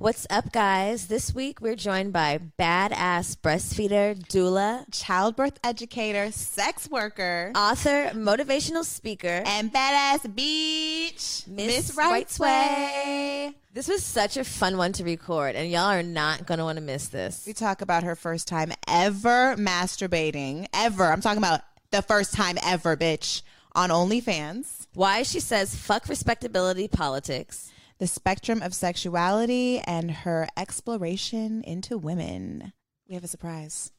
What's up, guys? This week we're joined by badass breastfeeder, doula, childbirth educator, sex worker, author, motivational speaker, and badass beach, Miss Right Way. This was such a fun one to record, and y'all are not going to want to miss this. We talk about her first time ever masturbating, ever. I'm talking about the first time ever, bitch, on OnlyFans. Why she says fuck respectability politics the spectrum of sexuality and her exploration into women. We have a surprise.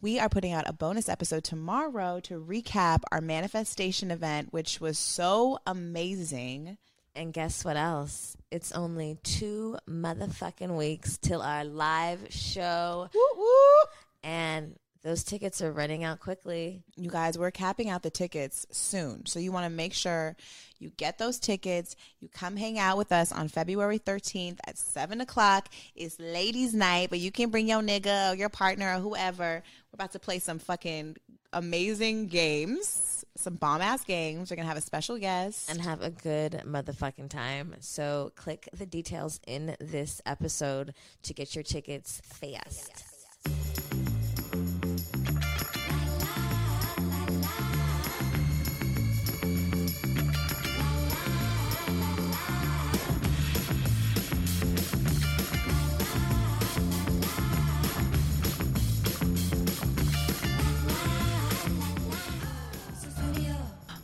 We are putting out a bonus episode tomorrow to recap our manifestation event, which was so amazing. And guess what else? It's only two motherfucking weeks till our live show. Woo woo. And those tickets are running out quickly. You guys, we're capping out the tickets soon. So you want to make sure you get those tickets. You come hang out with us on February 13th at 7 o'clock. It's ladies' night, but you can bring your nigga or your partner or whoever. We're about to play some fucking amazing games, some bomb ass games. We're going to have a special guest. And have a good motherfucking time. So click the details in this episode to get your tickets fast. Yes.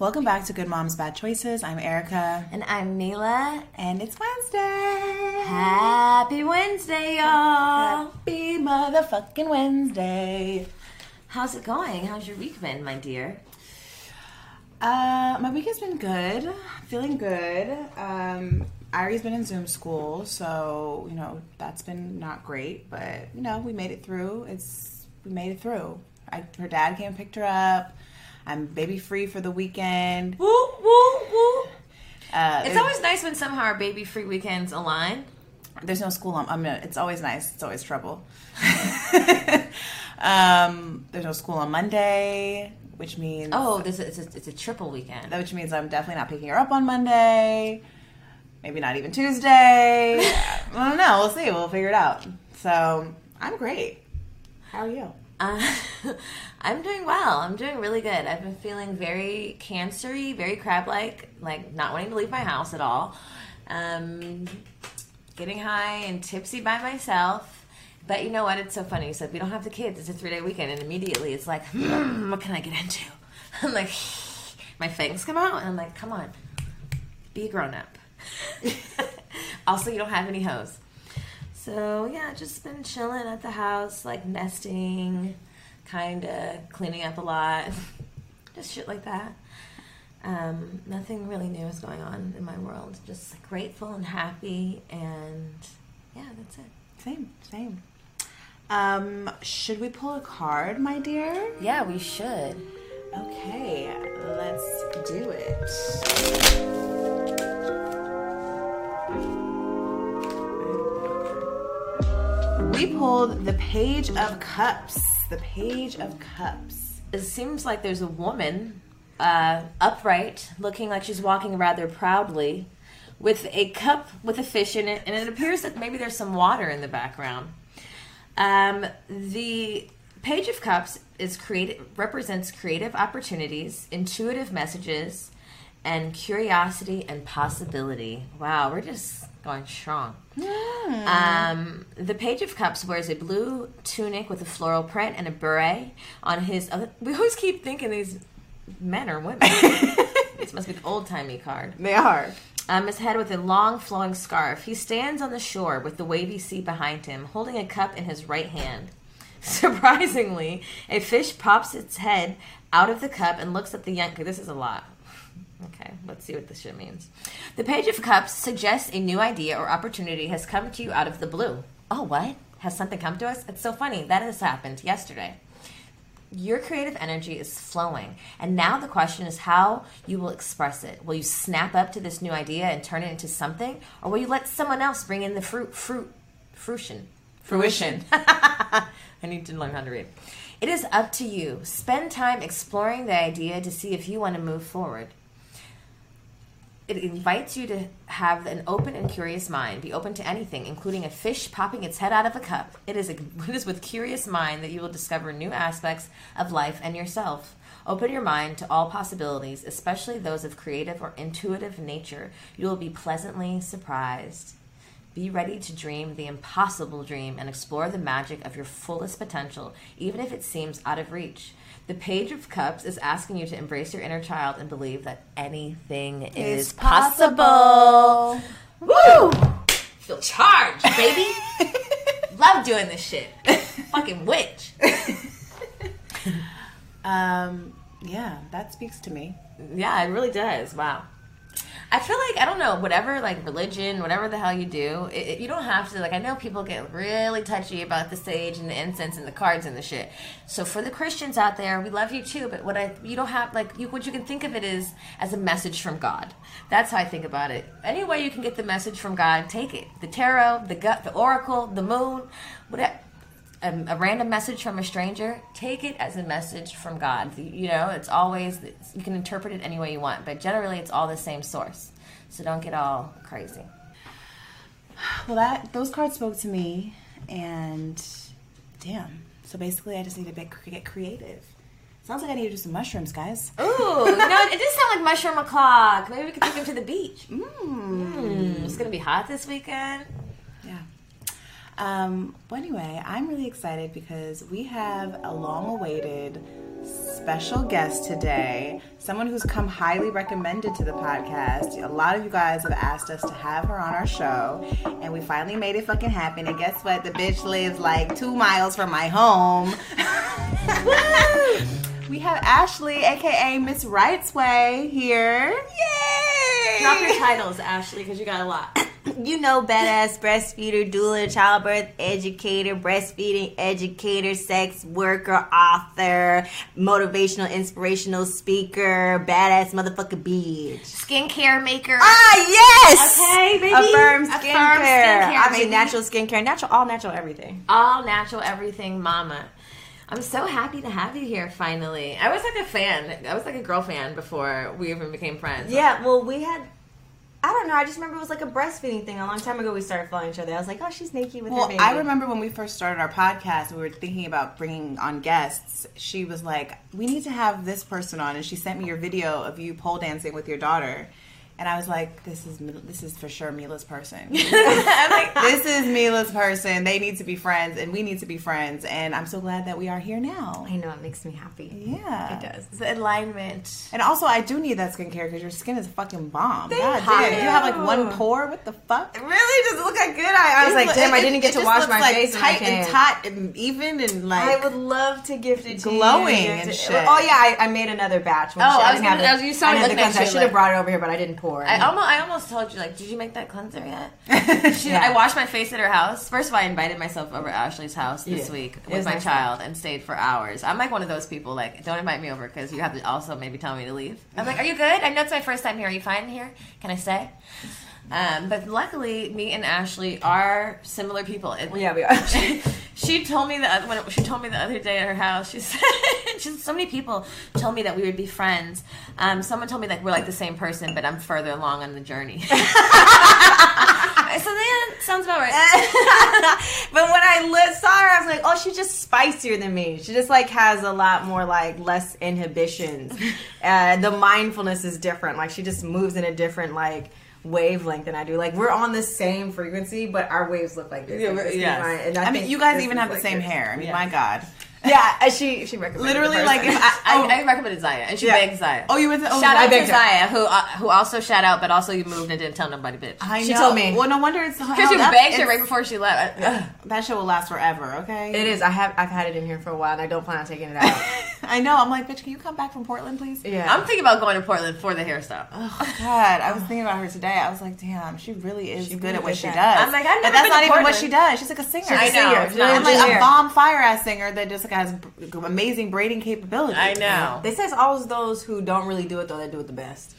Welcome back to Good Moms Bad Choices. I'm Erica. And I'm Mila. And it's Wednesday. Happy Wednesday, y'all. Happy motherfucking Wednesday. How's it going? How's your week been, my dear? Uh, my week has been good. Feeling good. Um, Ari's been in Zoom school, so you know that's been not great, but you know we made it through. It's we made it through. I, her dad came and picked her up. I'm baby free for the weekend. Woo, woo, woo. Uh, it's always nice when somehow our baby free weekends align. There's no school on. I mean, it's always nice. It's always trouble. um, there's no school on Monday, which means oh, this is, it's, a, it's a triple weekend. Which means I'm definitely not picking her up on Monday. Maybe not even Tuesday. I don't know. We'll see. We'll figure it out. So I'm great. How are you? Uh, I'm doing well. I'm doing really good. I've been feeling very cancery, very crab like, like not wanting to leave my house at all. Um, getting high and tipsy by myself. But you know what? It's so funny. So if you don't have the kids, it's a three day weekend, and immediately it's like, hmm, what can I get into? I'm like, my fangs come out, and I'm like, come on, be a grown up. also, you don't have any hose. So yeah, just been chilling at the house, like nesting, kind of cleaning up a lot, just shit like that. Um, nothing really new is going on in my world. Just grateful and happy, and yeah, that's it. Same, same. Um, should we pull a card, my dear? Yeah, we should. Okay, let's do it. We pulled the Page of Cups. The Page of Cups. It seems like there's a woman uh, upright, looking like she's walking rather proudly, with a cup with a fish in it, and it appears that maybe there's some water in the background. Um, the Page of Cups is creative, represents creative opportunities, intuitive messages, and curiosity and possibility. Wow, we're just going strong. Um, the Page of Cups wears a blue tunic with a floral print and a beret on his. We always keep thinking these men are women. this must be the old timey card. They are. Um, his head with a long flowing scarf. He stands on the shore with the wavy sea behind him, holding a cup in his right hand. Surprisingly, a fish pops its head out of the cup and looks at the young. This is a lot. Okay, let's see what this shit means. The Page of Cups suggests a new idea or opportunity has come to you out of the blue. Oh, what? Has something come to us? It's so funny. That has happened yesterday. Your creative energy is flowing, and now the question is how you will express it. Will you snap up to this new idea and turn it into something, or will you let someone else bring in the fruit, fruit, fruition, fruition? I need to learn how to read. It is up to you. Spend time exploring the idea to see if you want to move forward it invites you to have an open and curious mind. Be open to anything, including a fish popping its head out of a cup. It is, a, it is with curious mind that you will discover new aspects of life and yourself. Open your mind to all possibilities, especially those of creative or intuitive nature. You will be pleasantly surprised. Be ready to dream the impossible dream and explore the magic of your fullest potential, even if it seems out of reach. The Page of Cups is asking you to embrace your inner child and believe that anything is possible. Woo! Feel charged, baby. Love doing this shit. Fucking witch. Um, yeah, that speaks to me. Yeah, it really does. Wow. I feel like I don't know whatever like religion, whatever the hell you do, it, it- you don't have to like. I know people get really touchy about the sage and the incense and the cards and the shit. So for the Christians out there, we love you too. But what I you don't have like you what you can think of it is as a message from God. That's how I think about it. Any way you can get the message from God, take it. The tarot, the gut, the oracle, the moon, whatever. A, a random message from a stranger, take it as a message from God. You know, it's always you can interpret it any way you want, but generally it's all the same source. So don't get all crazy. Well, that those cards spoke to me, and damn. So basically, I just need to be, get creative. Sounds like I need to do some mushrooms, guys. Ooh, no, it does sound like mushroom o'clock. Maybe we could take him to the beach. Mm. It's gonna be hot this weekend. Yeah. Um, well, anyway, I'm really excited because we have a long awaited special guest today. Someone who's come highly recommended to the podcast. A lot of you guys have asked us to have her on our show, and we finally made it fucking happen. And guess what? The bitch lives like two miles from my home. we have Ashley, aka Miss Right's Way, here. Yay! Drop your titles, Ashley, because you got a lot. You know, badass breastfeeder, doula, childbirth educator, breastfeeding educator, sex worker, author, motivational, inspirational speaker, badass motherfucker bitch. Skincare maker. Ah, yes! Okay, baby. Affirm Affirm skincare. skincare, Obviously, baby. natural skincare, natural, all natural everything. all natural everything mama i'm so happy to have you here finally i was like a fan i was like a girl fan before we even became friends Yeah, well, we had. I don't know. I just remember it was like a breastfeeding thing a long time ago. We started following each other. I was like, "Oh, she's naked with her Well, baby." I remember when we first started our podcast, we were thinking about bringing on guests. She was like, "We need to have this person on," and she sent me your video of you pole dancing with your daughter. And I was like, "This is this is for sure Mila's person. I'm like, this is Mila's person. They need to be friends, and we need to be friends. And I'm so glad that we are here now. I know it makes me happy. Yeah, It does. the alignment And also, I do need that skincare because your skin is fucking bomb. God Thank damn, you have like one pore. What the fuck? It Really? Does it look like good? I, I was It like, damn, I didn't it get to wash my like, face. tight and taut and even and like. I would love to gift it to you. Glowing Gift and shit. Oh yeah, I, I made another batch. When Oh, I was gonna- I was- you saw me I didn't looking at. I should have brought it over here, but I didn't I almost, I almost told you like, did you make that cleanser yet? She, Yeah. I washed my face at her house. First of all, I invited myself over to Ashley's house this Yeah. week with my nice. child and stayed for hours. I'm like one of those people like, don't invite me over because you have to also maybe tell me to leave. I'm like, are you good? I know it's my first time here. Are you fine here? Can I stay? Um, but luckily, me and Ashley are similar people. It- yeah, we are. she told me that when she told me the other day at her house, she said, she said, so many people told me that we would be friends. Um, someone told me that we're like the same person, but I'm further along on the journey. so yeah, sounds about right. but when I li- saw her, I was like, oh, she's just spicier than me. She just like has a lot more like less inhibitions. uh, the mindfulness is different. Like she just moves in a different like wavelength than I do. Like we're on the same frequency, but our waves look like this. Yeah, like, this yes. and I mean, you guys even have the like same this. hair. I mean, Yeah. my God. Yeah, and she she recommended Literally, the like if I, I, oh, I recommended Zaya, and she Yeah. begged Zaya. oh, you went to oh, shout I out to begged her. Zaya, who uh, who also shout out, but also you moved and didn't tell nobody, bitch. I She know. told me. Well, no wonder it's Because you up. begged her right before she left. Ugh. That shit will last forever. Okay. It is. I have I've had it in here for a while, and I don't plan on taking it out. I know. I'm like, bitch, can you come back from Portland, please? yeah, I'm thinking about going to Portland for the hairstyle. Oh God, I was thinking about her today. I was like, damn, she really is good really at what good she at does. I'm like, I've but never that's been not to even what she does. She's like a singer. She's a I know. Singer. She's I'm like a bomb fire ass singer that just like has amazing braiding capabilities. I know. They say it's always those who don't really do it though that do it the best.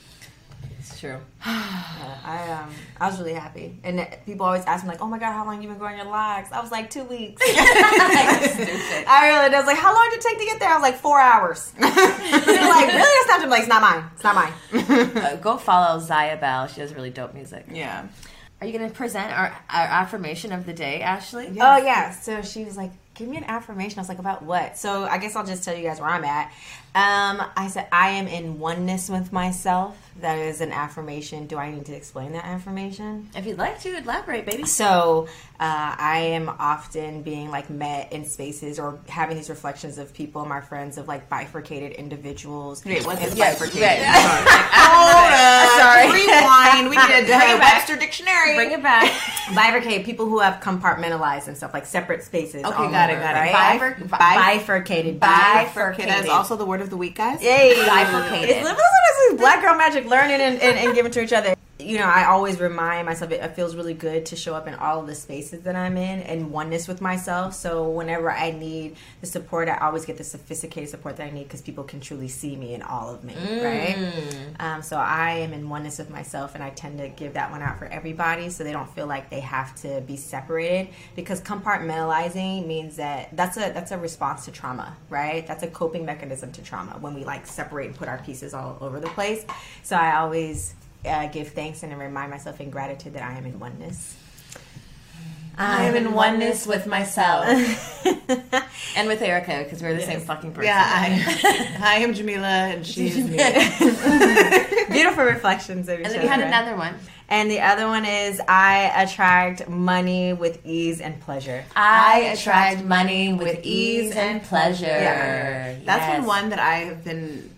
It's true. I um I was really happy, and people always ask me like, "Oh my god, how long you been growing your locks?" I was like, two weeks. I really was like, "How long did it take to get there?" I was like, four hours. They're like, really? That's not. I'm like, it's not mine. It's not mine. Uh, go follow Zaya Bell. She does really dope music. Yeah. Are you going to present our, our affirmation of the day, Ashley? Oh yeah. So she was like, "Give me an affirmation." I was like, "About what?" So I guess I'll just tell you guys where I'm at. Um, I said I am in oneness with myself. That is an affirmation. Do I need to explain that affirmation? If you'd like to, elaborate, baby. So uh, I am often being like met in spaces or having these reflections of people, my friends, of like bifurcated individuals. Wait, what's this Yeah, bifurcated? right. Sorry. Rewind. We need a Bring it back. Webster dictionary. Bring it back. Bifurcated people who have compartmentalized and stuff like separate spaces. Okay, all got it, over, got it. Bifur- bifurcated. Bifurcated. That is also the word of the week, guys. Yay! Bifurcated. It's, this is black girl magic, learning and, and, and giving to each other. You know, I always remind myself it, it feels really good to show up in all of the spaces that I'm in and oneness with myself. So whenever I need the support, I always get the sophisticated support that I need because people can truly see me in all of me, right? Um, so I am in oneness with myself, and I tend to give that one out for everybody, so they don't feel like they have to be separated. Because compartmentalizing means that that's a that's a response to trauma, right? That's a coping mechanism to trauma when we like separate and put our pieces all over the place. So I always uh, give thanks and remind myself in gratitude that I am in oneness. I am in oneness with myself. and with Erica, because we're the same fucking person. Yeah, I, I am Jamila, and she's me. Beautiful reflections of each And then other. you had another one. And the other one is I attract money with ease and pleasure. I attract money with ease and pleasure. Yeah. That's Yes. been one that I have been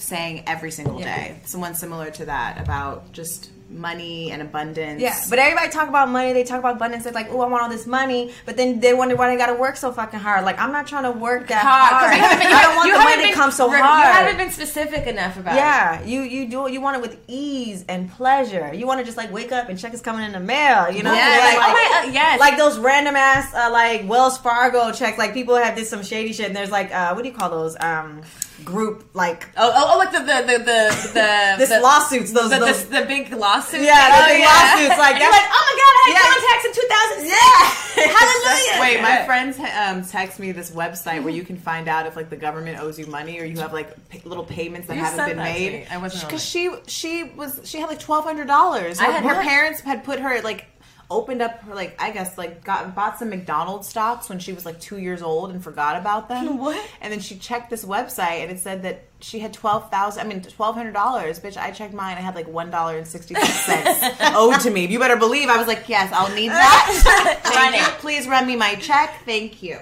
saying every single day. Someone similar to that about just money and abundance. Yeah, but everybody talk about money. They talk about abundance. They're like, "Oh, I want all this money," but then they wonder why they got to work so fucking hard. Like, I'm not trying to work that Hard. hard. you haven't been- I don't want the to been- come so hard. You haven't been specific enough about it. yeah, you you do you want it with ease and pleasure. You want to just like wake up and check is coming in the mail. You know, Yes. like, Oh my- uh, yes. like those random ass uh, like Wells Fargo checks. Like people have did some shady shit, and there's like uh, what do you call those um group like Oh, oh, oh, like the the the the the, this the, lawsuits. Those the, those the, the big lawsuit. yeah, Oh, the big yeah. lawsuits. Like And you're like, oh my god, I had Yeah. contacts in 2000 Yeah, hallelujah. Wait, my friends um, text me this website where you can find out if like the government owes you money or you have like p- little payments that You haven't been that to made. me. I wasn't because she she was she had like twelve hundred dollars. Her, had her parents had put her like opened up her like I guess like got bought some McDonald's stocks when she was like two years old and forgot about them. What? And then she checked this website and it said that she had twelve thousand. I mean twelve hundred dollars. Bitch, I checked mine. I had like one dollar and sixty six cents owed to me. You better believe I was like, yes, I'll need that. Run it. Please run me my check. Thank you.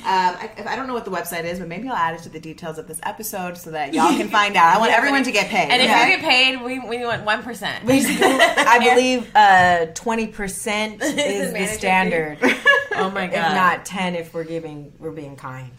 Um, I, I don't know what the website is, but maybe I'll add it to the details of this episode so that y'all can find out. I want everyone to get paid. And if you get paid, we, we want one percent. I believe uh, twenty percent is the standard. Oh my god! if not ten, if we're giving, we're being kind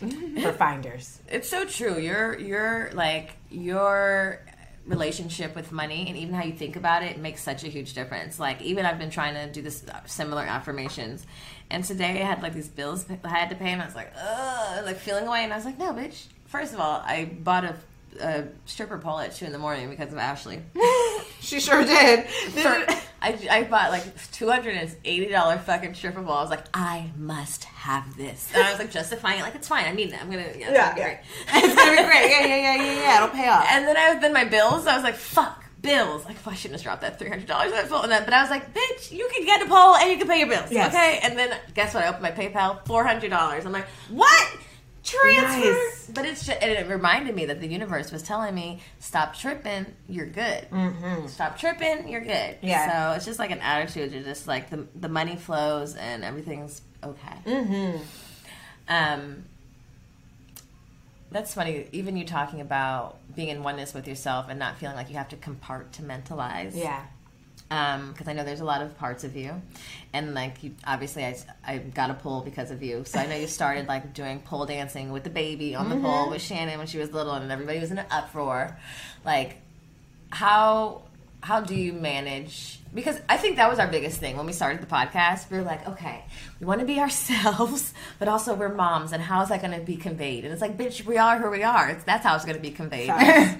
for finders. It's so true. Your your like your relationship with money and even how you think about it makes such a huge difference. Like even I've been trying to do this similar affirmations, and today I had like these bills I had to pay, and I was like, ugh, like feeling away, and I was like, no, bitch. First of all, I bought a, a stripper pole at two in the morning because of Ashley. she sure did. For- I, I bought like two hundred and eighty dollar fucking stripper pole. I was like, I must have this, and I was like justifying it, like it's fine. I mean, that. I'm gonna yeah, it's Yeah, gonna be great. it's gonna be great. Yeah, yeah, yeah, yeah, yeah. It'll pay off. And then I then my bills. I was like, fuck bills. Like, I shouldn't have dropped that three hundred dollars. But I was like, bitch, you can get a pole and you can pay your bills. Yes. Okay. And then guess what? I opened my PayPal, four hundred dollars. I'm like, what? Transfer. Nice. But it's just, and it reminded me that the universe was telling me, "Stop tripping, you're good. Mm-hmm. Stop tripping, you're good." Yeah. So it's just like an attitude. You're just like the the money flows and everything's okay. Mm-hmm. Um, that's funny. Even you talking about being in oneness with yourself and not feeling like you have to compartmentalize. Yeah. Um, because I know there's a lot of parts of you, and like you, obviously I, I got a pole because of you. So I know you started like doing pole dancing with the baby on the pole mm-hmm. with Shannon when she was little, and everybody was in an uproar. Like, how how do you manage? Because I think that was our biggest thing when we started the podcast. We were like, okay, we want to be ourselves, but also we're moms, and how is that going to be conveyed? And it's like, bitch, we are who we are. It's, that's how it's going to be conveyed.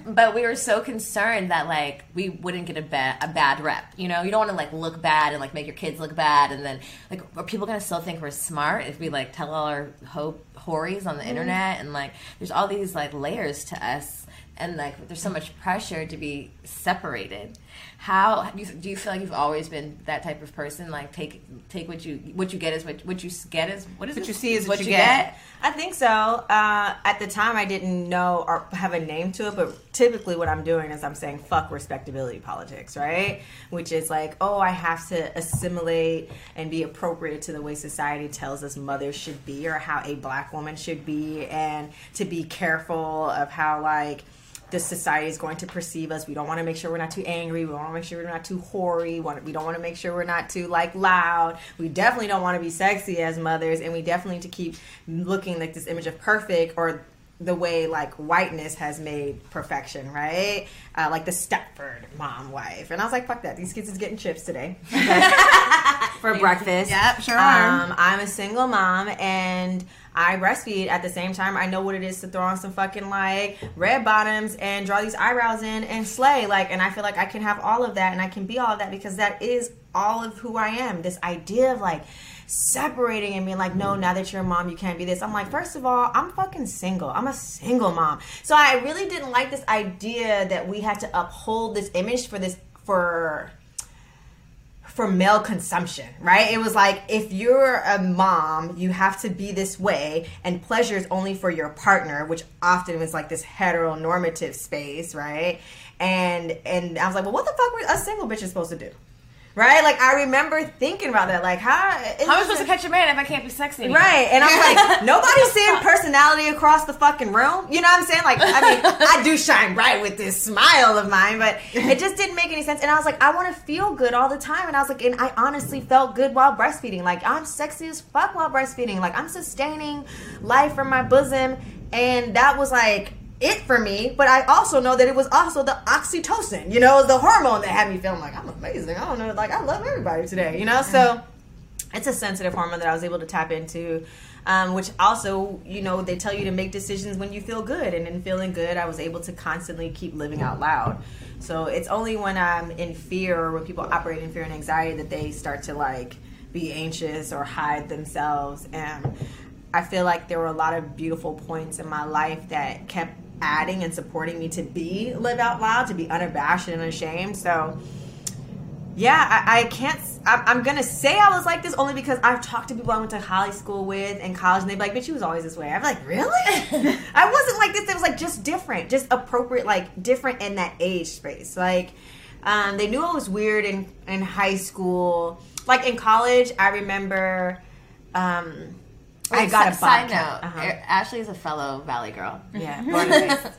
but we were so concerned that like we wouldn't get a bad a bad rep. You know, you don't want to like look bad and like make your kids look bad, and then like are people going to still think we're smart if we like tell all our hope hories on the mm-hmm. internet and like there's all these like layers to us and like there's so much pressure to be separated how do you, do you feel like you've always been that type of person like take take what you what you get is what what you get is what is What it? you see is what you get. I think so. Uh, at the time, I didn't know or have a name to it, but typically what I'm doing is I'm saying fuck respectability politics, right? Which is like, oh, I have to assimilate and be appropriate to the way society tells us mothers should be or how a black woman should be, and to be careful of how, like, the society is going to perceive us. We don't want to make sure we're not too angry. We want to make sure we're not too hoary. We don't want to make sure we're not too like loud. We definitely don't want to be sexy as mothers, and we definitely need to keep looking like this image of perfect or the way like whiteness has made perfection, right? Uh, like the Stepford mom wife, and I was like, "Fuck that! These kids is getting chips today for breakfast." Yep, sure. Um, I'm a single mom and I breastfeed at the same time. I know what it is to throw on some fucking like red bottoms and draw these eyebrows in and slay. Like, and I feel like I can have all of that and I can be all of that because that is all of who I am. This idea of like separating and being like, no, now that you're a mom, you can't be this. I'm like, first of all, I'm fucking single. I'm a single mom. So I really didn't like this idea that we had to uphold this image for this, for for male consumption, right? It was like if you're a mom, you have to be this way, and pleasure is only for your partner, which often was like this heteronormative space, right? And and I was like, well, what the fuck were us single bitches supposed to do? Right? Like I remember thinking about that, like how how am I supposed to catch a man if I can't be sexy anymore? Right, and I'm like, nobody's seeing personality across the fucking room. You know what I'm saying? Like, I mean, I do shine bright with this smile of mine, but it just didn't make any sense. And I was like, I want to feel good all the time. And I was like, and I honestly felt good while breastfeeding. Like, I'm sexy as fuck while breastfeeding. Like, I'm sustaining life from my bosom, and that was like it for me, but I also know that it was also the oxytocin, you know, the hormone that had me feeling like I'm amazing. I don't know, like I love everybody today, you know. So it's a sensitive hormone that I was able to tap into, um, which also, you know, they tell you to make decisions when you feel good, and in feeling good, I was able to constantly keep living out loud. So it's only when I'm in fear or when people operate in fear and anxiety that they start to like be anxious or hide themselves. And I feel like there were a lot of beautiful points in my life that kept adding and supporting me to be live out loud, to be unabashed and unashamed. So yeah, I, I can't. I'm, I'm gonna say I was like this only because I've talked to people I went to high school with and college, and they'd be like, "Bitch, you was always this way." I'm like, "Really? I wasn't like this. It was like just different, just appropriate, like different in that age space. Like, um, they knew I was weird in in high school. Like in college, I remember. Um, I got a si- side bobcat. note. Uh-huh. A- Ashley is a fellow Valley girl. Yeah, born and raised. uh,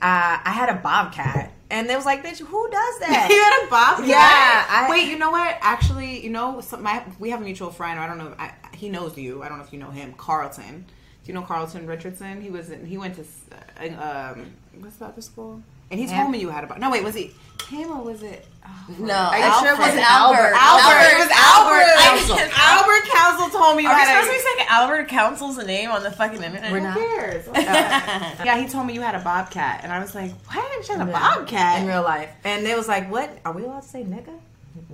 I had a bobcat, and they was like, "Bitch, who does that?" you had a bobcat. Yeah, I- Wait, you know what? Actually, you know, some, my, we have a mutual friend. I don't know. If I, he knows you. I don't know if you know him. Carlton. Do you know Carlton Richardson? He was. In, he went to. uh, Um, what's that, the other school? And he told me you had a. bo- No, wait. Was he him or was it? Oh, No, Are you sure it wasn't Albert. Albert? Albert. It was Albert. Council. Albert Council told me you Are we supposed a. to be saying Albert Council's name on the fucking internet? We're Who not. cares? yeah, he told me you had a bobcat, and I was like, "What? She had a bobcat in real life, and they was like, "What? Are we allowed to say nigga?"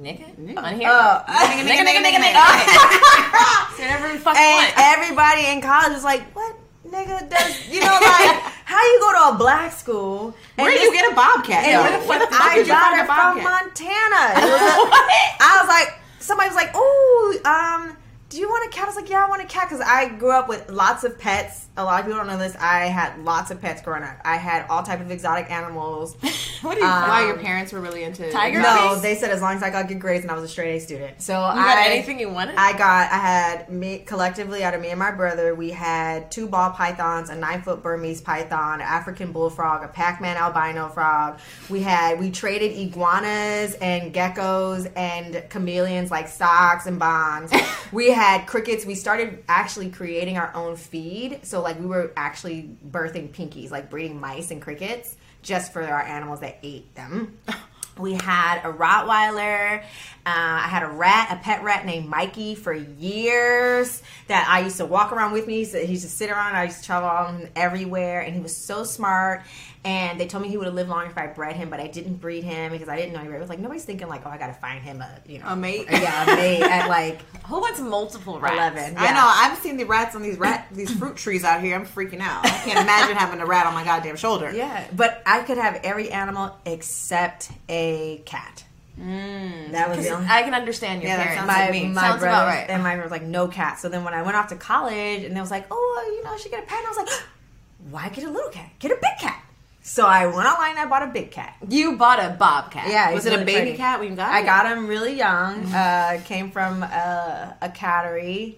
Nigga? Nigga. On here? Oh, Nigga, nigga, nigga, nigga, nigga. nigga. Say whatever we fucking and want. everybody in college was like, "What nigga does?" You know, like how you go to a black school? And Where this- you get a bobcat? And where the fuck I did you got it from? Montana. It was a- I was like, somebody was like, "Oh, um, do you want a cat? I was like, yeah, I want a cat because I grew up with lots of pets. A lot of people don't know this. I had lots of pets growing up. I had all type of exotic animals. What do you? Um, Why your parents were really into Tiger? no, Puppies? they said as long as I got good grades and I was a straight A student. So you I got anything you wanted? I got I had me collectively out of me and my brother, we had two ball pythons, a nine foot Burmese python, an African bullfrog, a Pac-Man albino frog. We had we traded iguanas and geckos and chameleons like socks and bonds. we had crickets. We started actually creating our own feed. So like we were actually birthing pinkies, like breeding mice and crickets just for our animals that ate them. We had a Rottweiler. Uh, I had a rat, a pet rat named Mikey for years that I used to walk around with me. So he used to sit around. I used to travel on him everywhere, and he was so smart. And they told me he would have lived longer if I bred him, but I didn't breed him because I didn't know he bred. It was like nobody's thinking like, oh, I got to find him a you know A mate? Yeah, a mate at like Who wants multiple rats? eleven. I know. I've seen the rats on these rat these fruit trees out here. I'm freaking out. I can't imagine having a rat on my goddamn shoulder. Yeah, but I could have every animal except a cat. Mm. that was the only. I can understand your Yeah, parents. my like me. my Sounds brother about right. and my brother was like no cat. So then when I went off to college and they was like, oh, you know, she get a pet. And I was like, why get a little cat? Get a big cat. So I went online and I bought a big cat. you bought a bobcat. Yeah, Was it a baby pretty. cat when you got I it? got him really young. Mm-hmm. Uh, came from a, a cattery.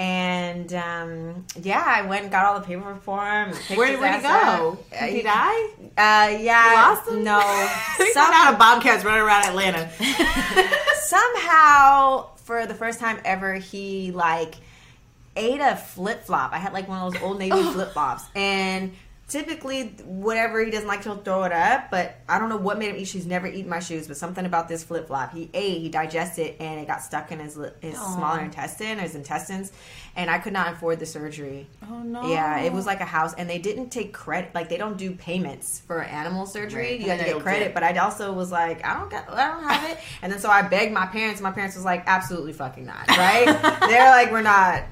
And um, yeah, I went and got all the paperwork for him. Where did he go? up. Did he die? Uh, yeah, You him? no. Some Some- out of bobcats running around Atlanta. somehow for the first time ever he like ate a flip flop. I had like one of those old navy flip flops and typically whatever he doesn't like he'll throw it up but i don't know what made him eat shoes never eat my shoes but something about this flip flop he ate he digested and it got stuck in his his smaller intestine or his intestines and i could not afford the surgery Oh no. yeah, it was like a house, and they didn't take credit. Like they don't do payments for animal surgery. Right. You have to get credit. do. But I also was like, I don't got, I don't have it. And then so I begged my parents. My parents was like, absolutely fucking not. Right? They're like, we're not.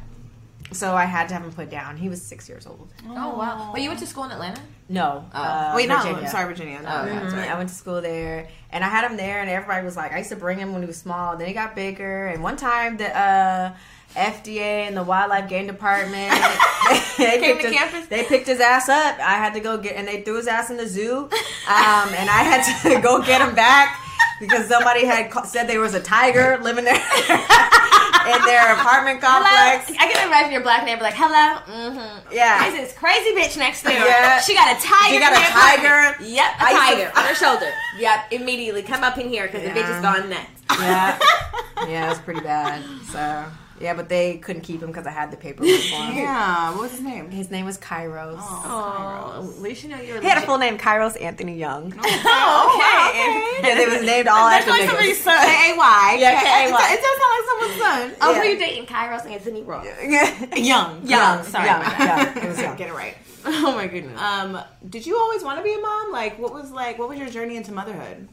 So I had to have him put down. He was six years old. Oh wow. Wait, you went to school in Atlanta? No, uh, Wait, no. Virginia. Sorry, Virginia. No, Oh, yeah, Mhm. I went to school there, and I had him there, and everybody was like, I used to bring him when he was small. Then he got bigger, and one time the uh, FDA and the Wildlife Game Department they, Came picked to his, campus? they picked his ass up. I had to go get, and they threw his ass in the zoo, um, and I had to go get him back because somebody had ca- said there was a tiger living there in their apartment complex. Hello? I can imagine your black neighbor like, hello. Mm-hmm. Yeah. See this crazy bitch next door. Yeah. She got a tiger. She got a tiger. pocket. Yep, a tiger on her shoulder. Yep, immediately come up in here because the bitch is gone nuts. Yeah, yeah, it was pretty bad. So yeah, but they couldn't keep him because I had the paperwork for him. Yeah. What was his name? His name was Kairos. Oh, at least you know you're. He had a full name, Kairos Anthony Young. Oh, okay. and it was named all That's after like niggas. somebody's son. K A Y. Yeah, K-A-Y. It does sound like someone's son. Oh, Yeah. who you dating? Kairos Anthony Ross. Young. Young. Sorry. young, my bad. young. It was young. Get it right. Oh my goodness. Um, did you always want to be a mom? Like, what was like? What was your journey into motherhood?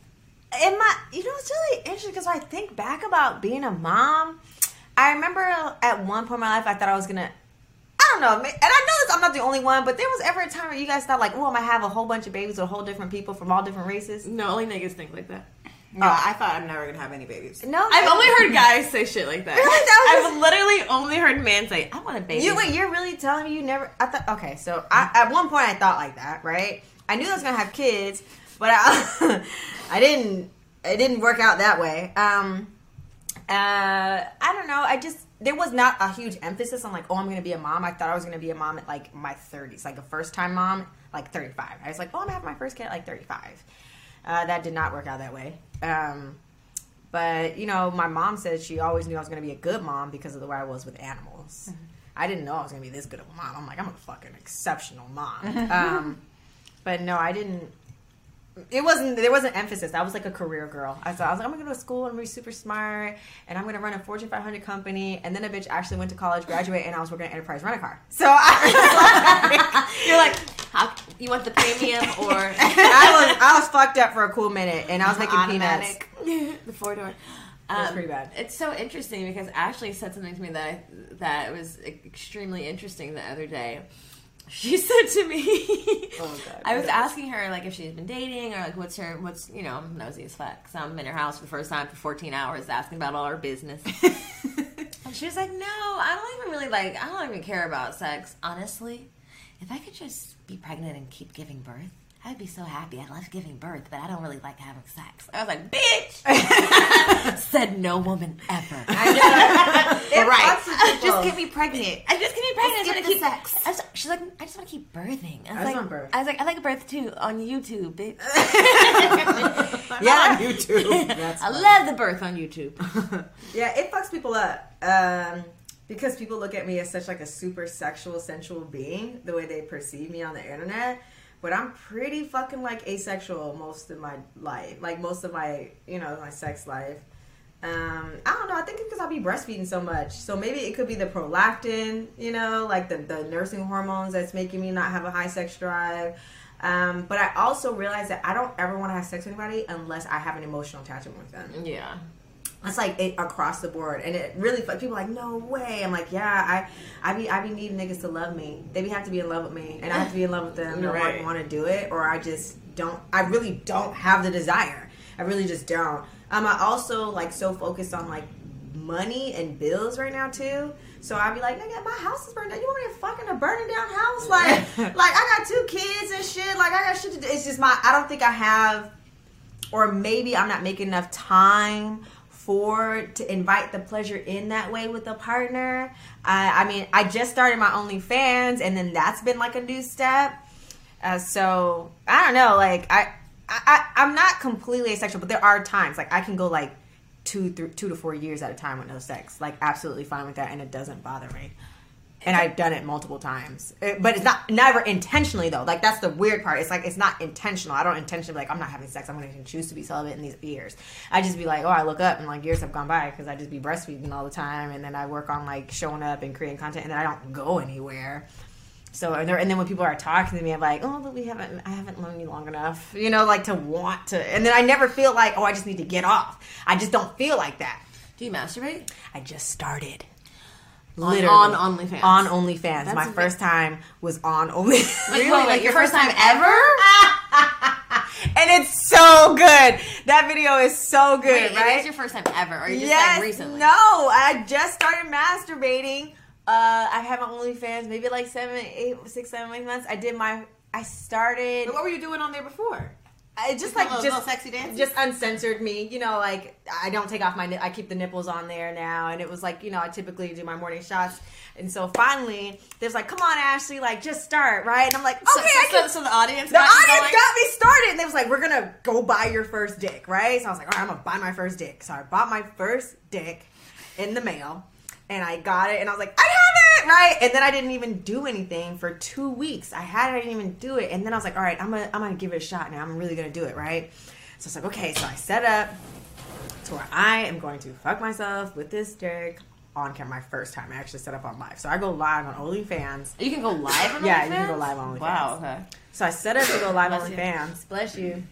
in my you know it's really interesting because I think back about being a mom. I remember at one point in my life I thought I was gonna. I don't know, and I know this, I'm not the only one, but there was ever a time where you guys thought like, "Oh, I'm gonna have a whole bunch of babies with a whole different people from all different races." no, only niggas think like that. No, I thought I'm never gonna have any babies. No, I've only heard guys say shit like that. Really? That I've literally only heard men say, "I want a baby." You wait, you're really telling me you never? I thought okay, so I, at one point I thought like that, right? I knew I was gonna have kids, but I, I didn't. It didn't work out that way. Um, I don't know. I just there was not a huge emphasis on like, oh, I'm gonna be a mom. I thought I was gonna be a mom at like my 30s, like a first time mom, like 35. I was like, oh, I'm gonna have my first kid at like 35. Uh, that did not work out that way. Um, but you know, my mom said she always knew I was to be a good mom because of the way I was with animals. I didn't know I was to be this good of a mom. I'm like, I'm a fucking exceptional mom. um, but no, I didn't. It wasn't. There wasn't emphasis. I was like a career girl. I thought I was like, I'm gonna go to school. I'm gonna be super smart, and I'm gonna run a Fortune 500 company. And then a bitch actually went to college, graduated, and I was working at Enterprise Rent a Car. So I, You're like, how, you want the premium or I was I was fucked up for a cool minute, and I was making peanuts. the four door? was um, pretty bad. It's so interesting because Ashley said something to me that I, that was extremely interesting the other day. She said to me, Oh, God. I was asking her like if she's been dating or like what's her what's you know I'm nosy as fuck. So I'm in her house for the first time for 14 hours asking about all her business. I'm she was like, "No, I don't even really like. I don't even care about sex, honestly. If I could just be pregnant and keep giving birth." I'd be so happy. I love giving birth, but I don't really like having sex. I was like, bitch! Said no woman ever. right. Just get me pregnant. I just get me pregnant. I skip just want to keep sex. I just, she's like, I just want to keep birthing. I was I like, want birth. I was like, I like birth too on YouTube, bitch. Yeah, on YouTube. That's I love the birth on YouTube. Yeah, it fucks people up. Um, because people look at me as such like a super sexual, sensual being, the way they perceive me on the internet. But I'm pretty fucking like asexual most of my life, like most of my, you know, my sex life. Um, I don't know. I think it's because I'll be breastfeeding so much. So maybe it could be the prolactin, you know, like the, the nursing hormones that's making me not have a high sex drive. Um, but I also realize that I don't ever want to have sex with anybody unless I have an emotional attachment with them. Yeah. It's like it, across the board, and it really people like no way. I'm like yeah, I I be I be needing niggas to love me. They be have to be in love with me, and I have to be in love with them. to Right. want to do it, or I just don't. I really don't have the desire. I really just don't. Um, I also like so focused on like money and bills right now too. So I'd be like, nigga, my house is burning down. You want me to fucking a burning down house? Like, like I got two kids and shit. Like I got shit to do. It's just my. I don't think I have or maybe I'm not making enough time for to invite the pleasure in that way with a partner. I, I mean, I just started my OnlyFans, and then that's been like a new step. Uh, so I don't know. Like I, I, I, I'm not completely asexual, but there are times like I can go like two, th- two to four years at a time with no sex. Like absolutely fine with that, and it doesn't bother me and I've done it multiple times. It- but it's not never intentionally though. Like that's the weird part. It's like it's not intentional. I don't intentionally be like I'm not having sex. I'm going to choose to be celibate in these years. I just be like, oh, I look up and like years have gone by because I just be breastfeeding all the time, and then I work on like showing up and creating content, and then I don't go anywhere. So and, and then when people are talking to me, I'm like, oh, but we haven't, I haven't known you long enough, you know, like to want to. And then I never feel like, oh, I just need to get off. I just don't feel like that. Do you masturbate? I just started. On- on OnlyFans. On OnlyFans. My a bit- first time was on Only. Really? Like your first time ever? and it's so good. That video is so good, Wait, right? It is your first time ever, or you just yes. like recently? No, I just started masturbating. Uh, I have an OnlyFans, maybe like seven, eight, six, seven, eight months. I did my. I started. But what were you doing on there before? I just like just sexy dances? just uncensored me. You know, like I don't take off my. I keep the nipples on there now, and it was like you know I typically do my morning shots, and so finally there's like, come on, Ashley, like just start right, and I'm like, okay, So, I so, can. so the audience the got audience going? got me started, and they was like, we're gonna go buy your first dick, right? So I was like, all right, I'm gonna buy my first dick. So I bought my first dick in the mail, and I got it, and I was like, I have it, right? And then I didn't even do anything for two weeks. I had it, I didn't even do it, and then I was like, all right, I'm gonna I'm gonna give it a shot now. I'm really gonna do it, right? So it's like, okay, so I set up to where I am going to fuck myself with this dick on camera. My first time, I actually set up on live. So I go live on OnlyFans. You can go live on Yeah, OnlyFans? you can go live on OnlyFans. Wow, okay. So I set up to go live on. OnlyFans. Bless you.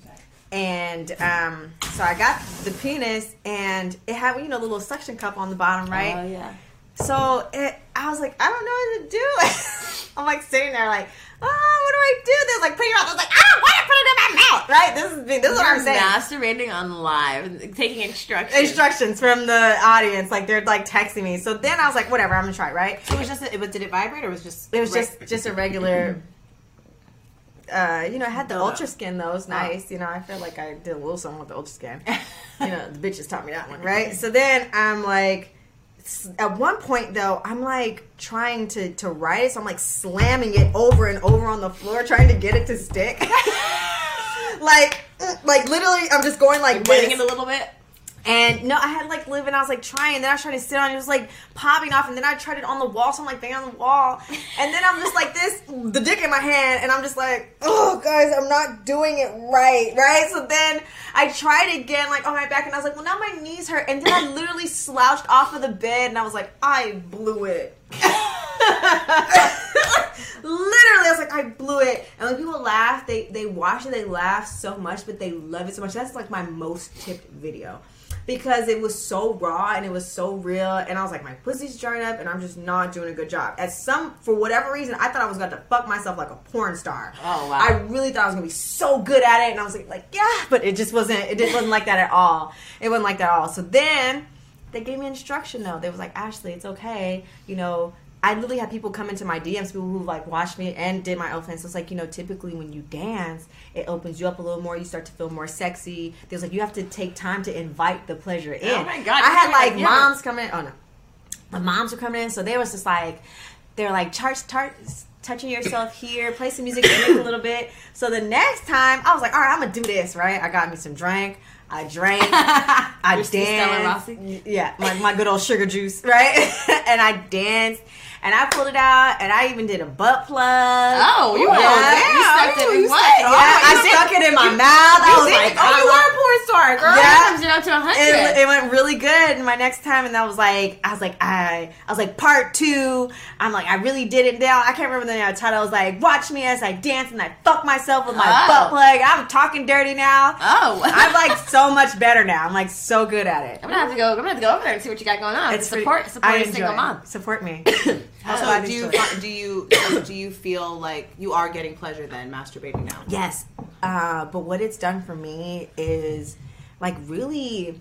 And um, so I got the penis, and it had you know the little suction cup on the bottom, right? Oh, yeah. So it, I was like, I don't know what to do. I'm like sitting there, like, oh, what do I do? They're like, put it your mouth. I was like, ah, why did I put it in my mouth? Right? This is this is what I'm saying. Masturbating on live, taking instructions. Instructions from the audience, like they're like texting me. So then I was like, whatever, I'm gonna try, right? So it was just, a, it was, did it vibrate or was just? It was just just a regular. Uh, you know, I had the ultra skin though. It was nice. You know, I feel like I did a little something with the ultra skin. you know, the bitches taught me that one, right? So then I'm like, at one point though, I'm like trying to to write it, so I'm like slamming it over and over on the floor, trying to get it to stick. like, like literally, I'm just going like this. it a little bit. And no, I had like live and I was like trying. Then I was trying to sit on it, it was like popping off. And then I tried it on the wall, so I'm like banging on the wall. And then I'm just like this, the dick in my hand, and I'm just like, oh guys, I'm not doing it right, right? So then I tried again, like on my back, and I was like, well now my knees hurt. And then I literally slouched off of the bed, and I was like, I blew it. Literally, I was like, I blew it. And when people laugh, they they watch it, they laugh so much, but they love it so much. That's like my most tipped video because it was so raw and it was so real. And I was like, my pussy's dried up, and I'm just not doing a good job. At some, for whatever reason, I thought I was going to fuck myself like a porn star. Oh, wow. I really thought I was gonna be so good at it, and I was like, like yeah, but it just wasn't. It just wasn't like that at all. It wasn't like that at all. So then they gave me instruction though. They was like, Ashley, it's okay. You know, I literally had people come into my DMs, people who like watched me and did my OnlyFans. So it's like, you know, typically when you dance, it opens you up a little more. You start to feel more sexy. There's like you have to take time to invite the pleasure in. Oh my God, I had like yeah. moms coming in. Oh no, my moms were coming in, so they was just like, they're like, chart, tar touching yourself here, play some music a little bit. So the next time, I was like, all right, I'm gonna do this, right? I got me some drink. I drank. I danced. Yeah, my, my good old sugar juice, right? and I danced. And I pulled it out, and I even did a butt plug. Oh, you went yeah. all down. You stuck it in You what? stuck Oh, Yeah, you I did- stuck it in my mouth. I was like, oh, you I are a porn star, girl. Yeah. It up to hundred. it, it went really good my next time and that was like i was like i i was like part two i'm like i really did it now. i can't remember the name of the title i was like watch me as i dance and i fuck myself with my Oh. butt plug i'm talking dirty now Oh. i'm like so much better now i'm like so good at it I'm gonna have to go. I'm gonna have to go over there and see what you got going on. It's It's support, pretty- support I a single enjoy it. mom. support me So do you fi- do you so do you feel like you are getting pleasure then masturbating now? Yes. Uh, but what it's done for me is like really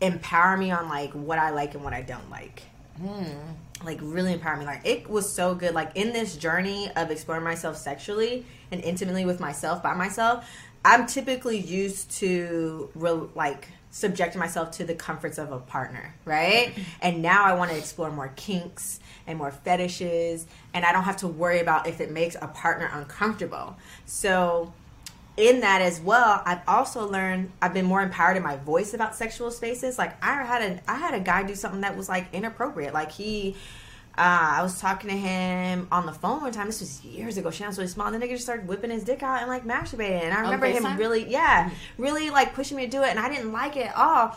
empower me on like what I like and what I don't like. Like really empower me. Like it was so good. Like in this journey of exploring myself sexually and intimately with myself by myself, I'm typically used to real like subjecting myself to the comforts of a partner, right? And now I want to explore more kinks and more fetishes, and I don't have to worry about if it makes a partner uncomfortable. So in that as well, I've also learned I've been more empowered in my voice about sexual spaces. Like I had a I had a guy do something that was like inappropriate. Like he uh, I was talking to him on the phone one time. This was years ago. Shannon's really small. The nigga just started whipping his dick out and like masturbating. And I remember him really, yeah, really like pushing me to do it. And I didn't like it at all.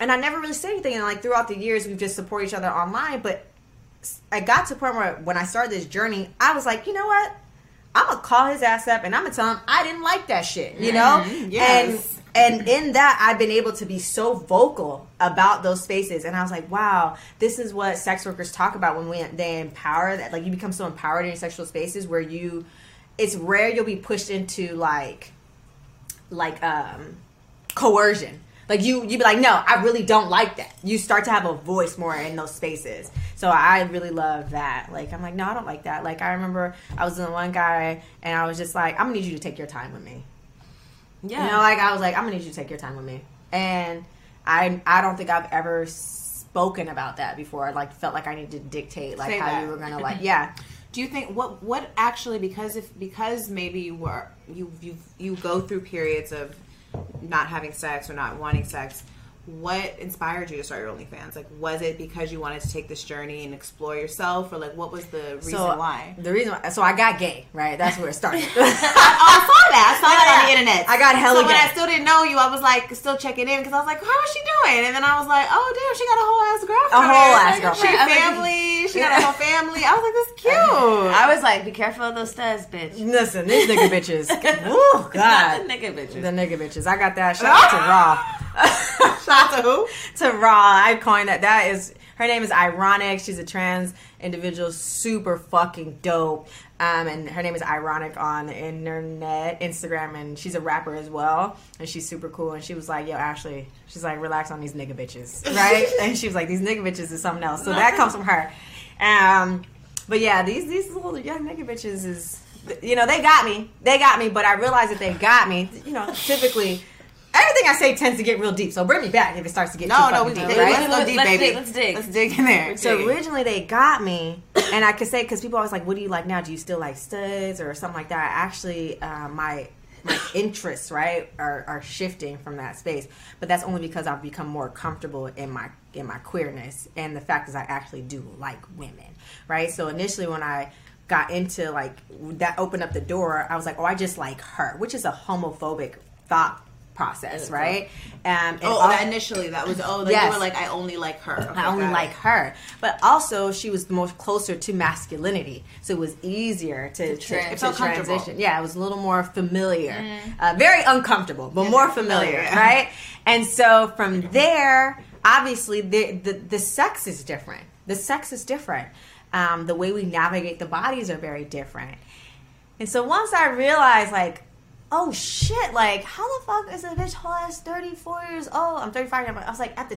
And I never really said anything. And like throughout the years, we've just supported each other online. But I got to a point where when I started this journey, I was like, you know what? I'm gonna call his ass up and I'm gonna tell him I didn't like that shit, you know? yes. And and in that I've been able to be so vocal about those spaces and I was like, wow, this is what sex workers talk about when we they empower that like you become so empowered in your sexual spaces where you it's rare you'll be pushed into like like um coercion. Like you, you'd be like, no, I really don't like that. You start to have a voice more in those spaces. So I really love that. Like I'm like, no, I don't like that. Like I remember I was in one guy, and I was just like, I'm gonna need you to take your time with me. Yeah. You know, like I was like, I'm gonna need you to take your time with me. And I, I don't think I've ever spoken about that before. I like felt like I needed to dictate like Say how that. you were gonna like, yeah. Do you think what what actually because if because maybe you were you you you go through periods of not having sex or not wanting sex, what inspired you to start your OnlyFans? Like, was it because you wanted to take this journey and explore yourself, or like what was the reason so why? The reason why, so I got gay, right? That's where it started. Oh, I saw that. I saw that on the internet. I got hella So when gay. I still didn't know you, I was like still checking in because I was like, how is she doing? And then I was like, oh damn, she got a whole ass girlfriend. A whole ass Like, girlfriend. She I family. She got a whole family. I was like, that's cute. I was like, be careful of those studs, bitch. Listen, these nigga bitches. Not God. the nigga bitches. The nigga bitches. I got that. Shout out to Raw. Shout out to who? to Raw. I coined that. That is her name is Ironic. She's a trans individual, super fucking dope. Um, and her name is Ironic on the internet, Instagram, and she's a rapper as well. And she's super cool. And she was like, "Yo, Ashley," she's like, "Relax on these nigga bitches, right?" and she was like, "These nigga bitches is something else." So that comes from her. Um, but yeah, these these little young nigga bitches is, you know, they got me. They got me. But I realized that they got me. You know, typically. Everything I say tends to get real deep, so bring me back if it starts to get No, too no, fucking we deep, let's, right? let's go deep, Let's baby. dig, let's dig. Let's dig in there. So originally they got me, and I could say because people always like, "What do you like now? Do you still like studs or something like that?" Actually, uh, my my interests right are, are shifting from that space, but that's only because I've become more comfortable in my in my queerness, and the fact is I actually do like women, right? So initially when I got into like that opened up the door, I was like, "Oh, I just like her," which is a homophobic thought process, right? Um, and Oh, al- that initially that was oh, like Yes. you were like I only like her. Okay, I only got it. like her, but also she was the most closer to masculinity, so it was easier to, to, trans- to It transition. Yeah, it was a little more familiar, uh, very uncomfortable, but more familiar, familiar. right? And so from there, obviously the, the the sex is different. The sex is different. Um, the way we navigate the bodies are very different. And so once I realized, like, oh shit, like, how the fuck is a bitch whole ass 34 years old? I'm 35 now, but I was like, at the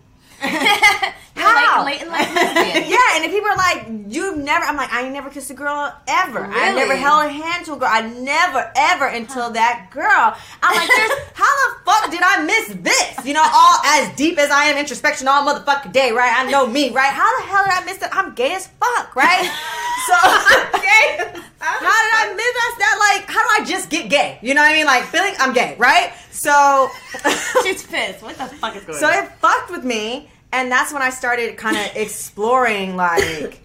How? Late life lesbian. yeah, and if people are like, you've never, I'm like, I never kissed a girl ever. I never held a hand to a girl. I never, ever until that girl. I'm like, there's, how the fuck did I miss this? You know, all as deep as I am introspection all motherfucking day, right? I know me, right? How the hell did I miss that? I'm gay as fuck, right? so, gay. How did I miss that? that? Like, how do I just get gay? You know what I mean? Like, feeling I'm gay, right? So, She's pissed. What the fuck is going so on? it fucked with me, and that's when I started kind of exploring, like,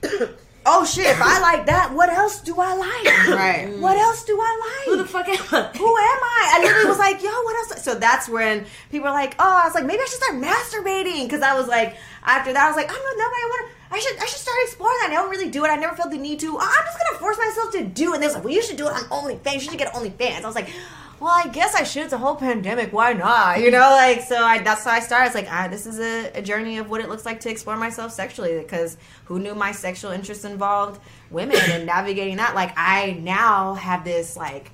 oh shit, if I like that, what else do I like? Right. What else do I like? Who the fuck am I? Who am I? I literally was like, yo, what else? So that's when people were like, oh, I was like, maybe I should start masturbating because I was like, after that, I was like, I'm not nobody. I want to. I should I should start exploring that. I don't really do it. I never felt the need to. I'm just gonna force myself to do. it. And they was like, well, you should do it on OnlyFans. You should get OnlyFans. I was like, well, I guess I should. It's a whole pandemic. Why not? You know, like so. I that's how I started. It's like ah, this is a, a journey of what it looks like to explore myself sexually. Because who knew my sexual interests involved women and navigating that? Like I now have this like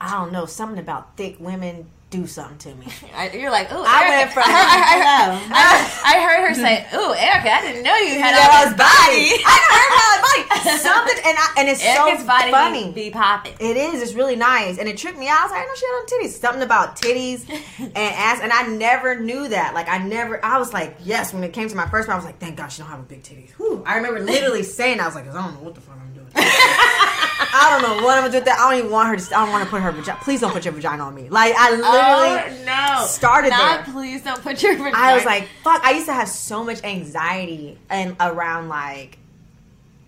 I don't know something about thick women do something to me. I, you're like, ooh, I Erica. went from- I, I, I, heard her say, ooh, Erica, I didn't know you had all Erica's this body. I know her body. Something, and I, and it's Erica's so body funny. be, be popping. It is. It's really nice, and it tripped me out. I was like, I know she had on titties. Something about titties and ass, and I never knew that. Like, I never. I was like, yes. When it came to my first one, I was like, thank God she don't have a big titties. Whew. I remember literally saying. I was like, I don't know what the fuck I'm doing. I don't know what I'm gonna do with that. I don't even want her to. I don't want to put her vagina. Please don't put your vagina on me. Like I literally oh, no. started Not, there. please don't put your vagina. I was like, fuck. I used to have so much anxiety and around like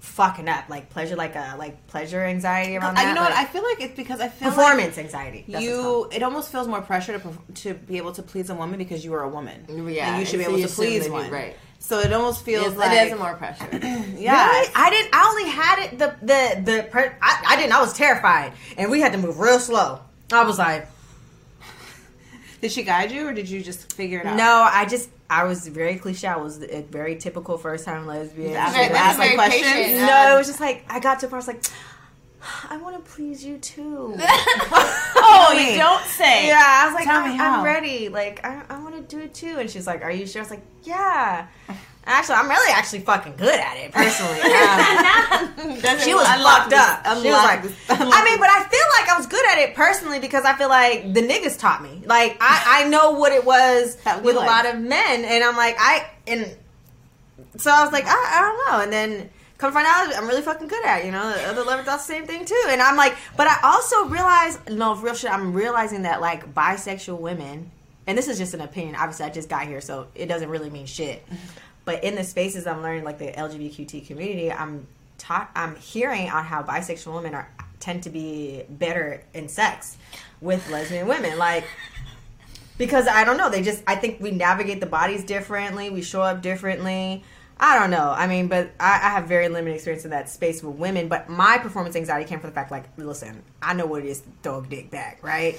fucking up, like pleasure, like a like pleasure anxiety around uh, that. you know what? I feel like it's because I feel performance like anxiety. That's you it almost feels more pressure to to be able to please a woman because you are a woman. Yeah, and you should be able to please one. right. So it almost feels Yes, like it is more pressure. yeah. Really? I didn't. I only had it the the the. Per, I, I didn't. I was terrified, and we had to move real slow. I was like, Did she guide you, or did you just figure it out? no. I just. I was very cliche. I was a very typical first time lesbian. Ask, Very- ask like very questions. patient. No, um, it was just like I got to a part. I was like, I want to please you too. Oh, you don't say. Yeah, I was like, Tell I'm. I'm ready. Like, I, I want to do it too. And she's like, Are you sure? I was like, Yeah. Actually, I'm really actually fucking good at it personally. Um, she was fucked this- up. She was like, this- I mean, but I feel like I was good at it personally because I feel like the niggas taught me. Like, I, I know what it was with a lot of men, and I'm like, I and so I was like, I, I don't know, and then. Come find out, I'm really fucking good at you know. The other lover thought the same thing too, and I'm like, but I also realize, no, real shit. I'm realizing that like bisexual women, and this is just an opinion. Obviously, I just got here, so it doesn't really mean shit. But in the spaces I'm learning, like the LGBTQ community, I'm taught, I'm hearing on how bisexual women are tend to be better in sex with lesbian women, like because I don't know, they just I think we navigate the bodies differently, we show up differently. I don't know. I mean, but I, I have very limited experience in that space with women. But my performance anxiety came from the fact, like, listen, I know what it is to throw a dick back, right?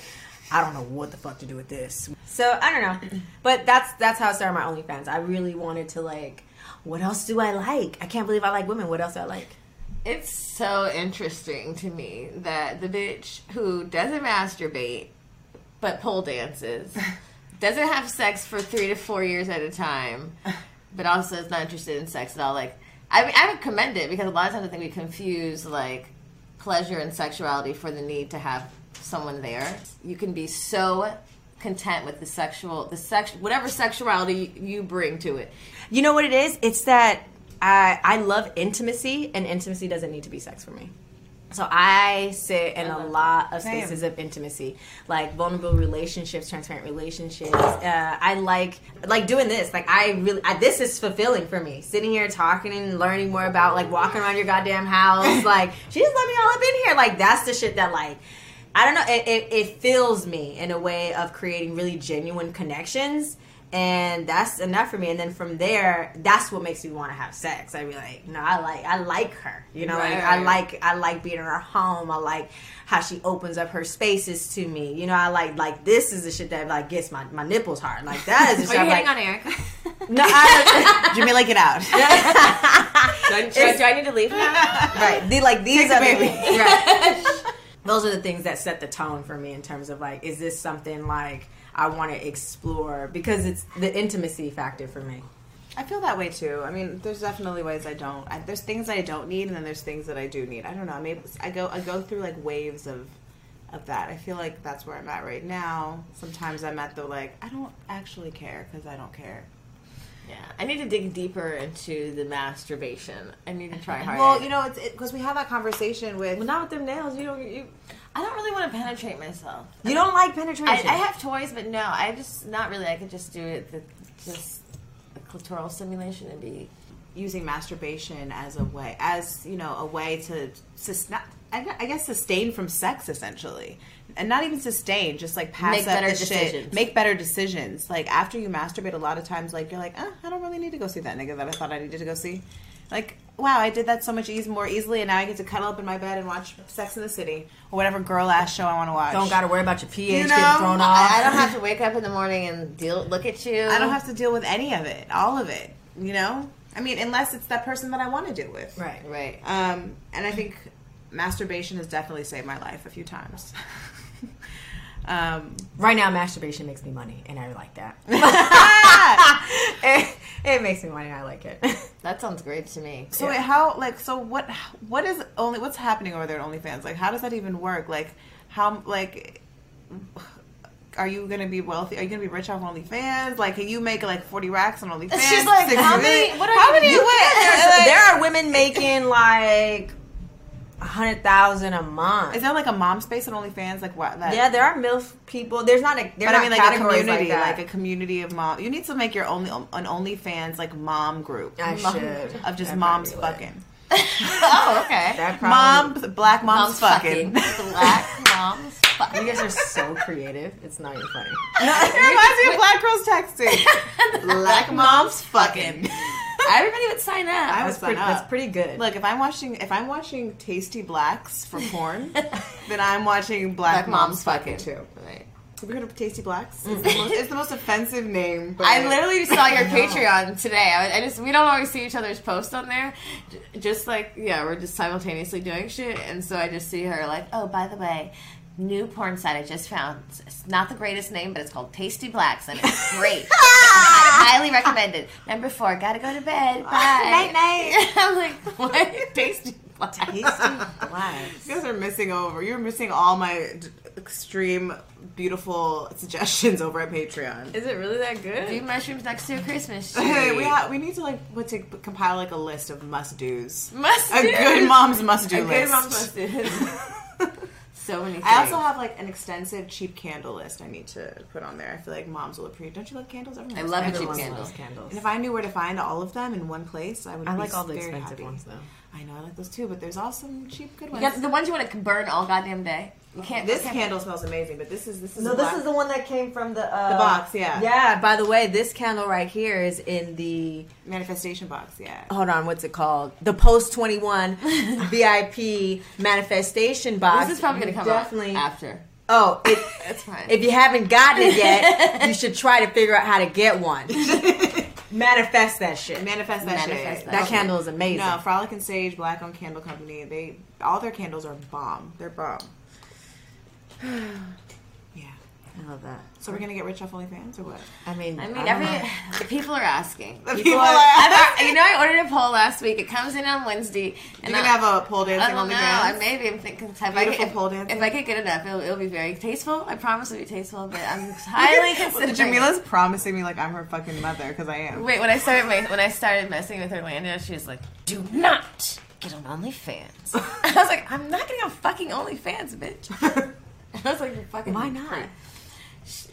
I don't know what the fuck to do with this. So I don't know, but that's that's how I started my OnlyFans. I really wanted to like, what else do I like? I can't believe I like women. What else do I like? It's so interesting to me that the bitch who doesn't masturbate but pole dances doesn't have sex for three to four years at a time, but also is not interested in sex at all. Like, I mean, I would commend it because a lot of times I think we confuse like pleasure and sexuality for the need to have someone there. You can be so content with the sexual, the sex, whatever sexuality you bring to it. You know what it is? It's that I I love intimacy, and intimacy doesn't need to be sex for me. So I sit in a lot of spaces of intimacy, like vulnerable relationships, transparent relationships. Uh, I like like doing this. Like I really, I, this is fulfilling for me. Sitting here talking and learning more about like walking around your goddamn house. like she just let me all up in here. Like that's the shit that like I don't know. It, it, it fills me in a way of creating really genuine connections. And that's enough for me. And then from there, that's what makes me want to have sex. I'd be like, no, I like, I like her. You know, like I like, I like being in her home. I like how she opens up her spaces to me. You know, I like, like this is the shit that like gets my, my nipples hard. Like that is the Are shit. you I'm hitting like, on Eric? no, I, Jamila, get out. do, I, do I- do I need to leave now? right. The, like these Take are the right. Those are the things that set the tone for me in terms of like, is this something like I want to explore because it's the intimacy factor for me. I feel that way too. I mean, there's definitely ways I don't. I, there's things I don't need, and then there's things that I do need. I don't know. Maybe I go I go through like waves of of that. I feel like that's where I'm at right now. Sometimes I'm at the like I don't actually care because I don't care. Yeah, I need to dig deeper into the masturbation. I need to try harder. Well, you know, it's because we have that conversation with. Well, not with them nails. You don't. You, I don't really want to penetrate myself. You don't like penetration. I have toys, but no, I just not really. I could just do it. The, just the clitoral stimulation and be. using masturbation as a way, as you know, a way to sustain. I guess sustain from sex essentially, and not even sustain, just like pass Make up better the shit, make better decisions. Like after you masturbate, a lot of times, like you're like, oh, I don't really need to go see that nigga that I thought I needed to go see. Like, wow, I did that so much easy, more easily, and now I get to cuddle up in my bed and watch Sex in the City or whatever girl ass show I want to watch. don't got to worry about your pH You know, getting thrown off. I don't have to wake up in the morning and deal. Look at you. I don't have to deal with any of it, all of it. You know, I mean, unless it's that person that I want to deal with. Right. Right. Um, and I think masturbation has definitely saved my life a few times. um, Right now, masturbation makes me money, and I like that. it, it makes me money. And I like it. That sounds great to me. so wait, how like so what what is only what's happening over there at OnlyFans? Like, how does that even work? Like, how like. Are you gonna be wealthy? Are you gonna be rich off OnlyFans? Like, can you make like forty racks on OnlyFans? She's like, how many- what are how you- many? you what? Like- there are women making like a hundred thousand a month. Is there like a mom space on OnlyFans? Like what? That, yeah, there are MILF people. There's not a. There's but not I mean, like a community, like, like, a community of mom. You need to make your only an OnlyFans like mom group. I Mom- should. of just That'd moms fucking. Oh, okay. That probably, Moms, black moms, Mom's fucking. Black moms fucking. You guys are so creative. It's not even funny. it reminds me of black girls texting. black moms fucking. Everybody would sign up. I would That's sign pretty, up. that's pretty good. Look, if I'm watching if I'm watching Tasty Blacks for porn, then I'm watching Black, Black Moms, moms fucking fucking. too. Right. Have you heard of Tasty Blacks? It's, the most, it's the most offensive name. But I literally saw your Patreon today. I, I just we don't always see each other's posts on there. J- Just like yeah, we're just simultaneously doing shit, and so I just see her like, oh, by the way, new porn site I just found. It's not the greatest name, but it's called Tasty Blacks, and it's great. I highly recommended. Number four, gotta go to bed. Bye. Night, night. I'm like, what? Tasty Blacks. Blacks. You guys are missing over. You're missing all my d- extreme, beautiful suggestions over at Patreon. Is it really that good? Do mushrooms next to a Christmas tree. Hey, we ha- we need to like put to compile like a list of must dos. Must a do's. good mom's must do A list. good mom's must do. So many. Things. I also have like an extensive cheap candle list I need to put on there. I feel like moms will appreciate. Don't you love candles? Everyone I love a candles. cheap candle. candles. And if I knew where to find all of them in one place, I would. I be like all the expensive happy. ones though. I know I like those too, but there's also some cheap good ones. got the ones you want to burn all goddamn day. You can't. this can't- candle smells amazing, but this is this is No, this black- is the one that came from the uh, The box, yeah. Yeah. By the way, this candle right here is in the manifestation box. Yeah. hold on, what's it called? The post twenty one VIP manifestation box. This is probably gonna come definitely. out after. Oh, it, That's fine. if you haven't gotten it yet, you should try to figure out how to get one. Manifest that shit. Manifest that Manifest shit. that That shit. candle is amazing. No, Frolic and Sage Black Owned Candle Company. They all their candles are bomb. They're bomb. yeah. I love that. So we're gonna get rich off OnlyFans or what? I mean, I mean, don't every the people are asking. The people people are. are I you know, I ordered a poll last week. It comes in on Wednesday. You're gonna have a pole dancing on the ground? I don't know. OnlyFans? I maybe I'm thinking if I, Beautiful get, pole if, dancing. if I get good enough, it'll, it'll be very tasteful. I promise it'll be tasteful, but I'm highly considering. Jamila's promising me like I'm her fucking mother because I am. Wait, when I started my, when I started messing with Orlando, she was like, "Do not get on OnlyFans." I was like, "I'm not getting on fucking OnlyFans, bitch." I was like, "You're fucking Why not? crazy."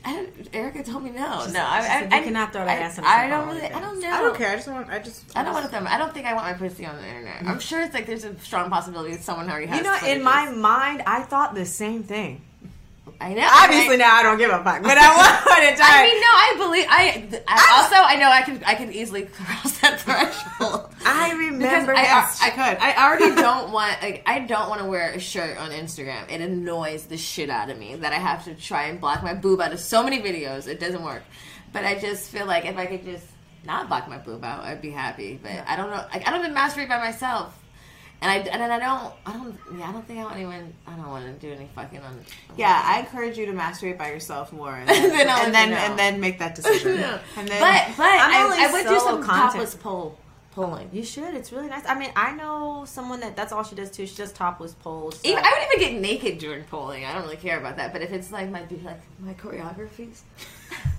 I don't, Erica told me no. She no, said- I, she I, you I cannot throw that I- ass in a I circle don't on really. I don't know. I don't care. I just want. I just. I don't want to. Throw. I don't think I want my pussy on the internet. I'm mm. sure it's like there's a strong possibility that someone already has. You know, Twitter in my feeds. mind, I thought the same thing. I know. Obviously, I, now I don't give a fuck. But at one point in time, I mean, no, I believe. I, I also I know I can I can easily cross that threshold. Remember I. I, could. I already don't want. Like, I don't want to wear a shirt on Instagram. It annoys the shit out of me that I have to try and block my boob out of so many videos. It doesn't work. But I just feel like if I could just not block my boob out, I'd be happy. But I don't know. Like, I don't even masturbate by myself. And I and then I don't I don't yeah I don't think I want anyone I don't want to do any fucking on Yeah, I encourage you to masturbate by yourself more, and then Then and then, and then make that decision. No. And then, but but I, I would do some topless pole pulling. You should. It's really nice. I mean, I know someone that that's all she does too. She does topless poles. so- Even, I would even get naked during polling. I don't really care about that. But if it's like my be like my choreographies,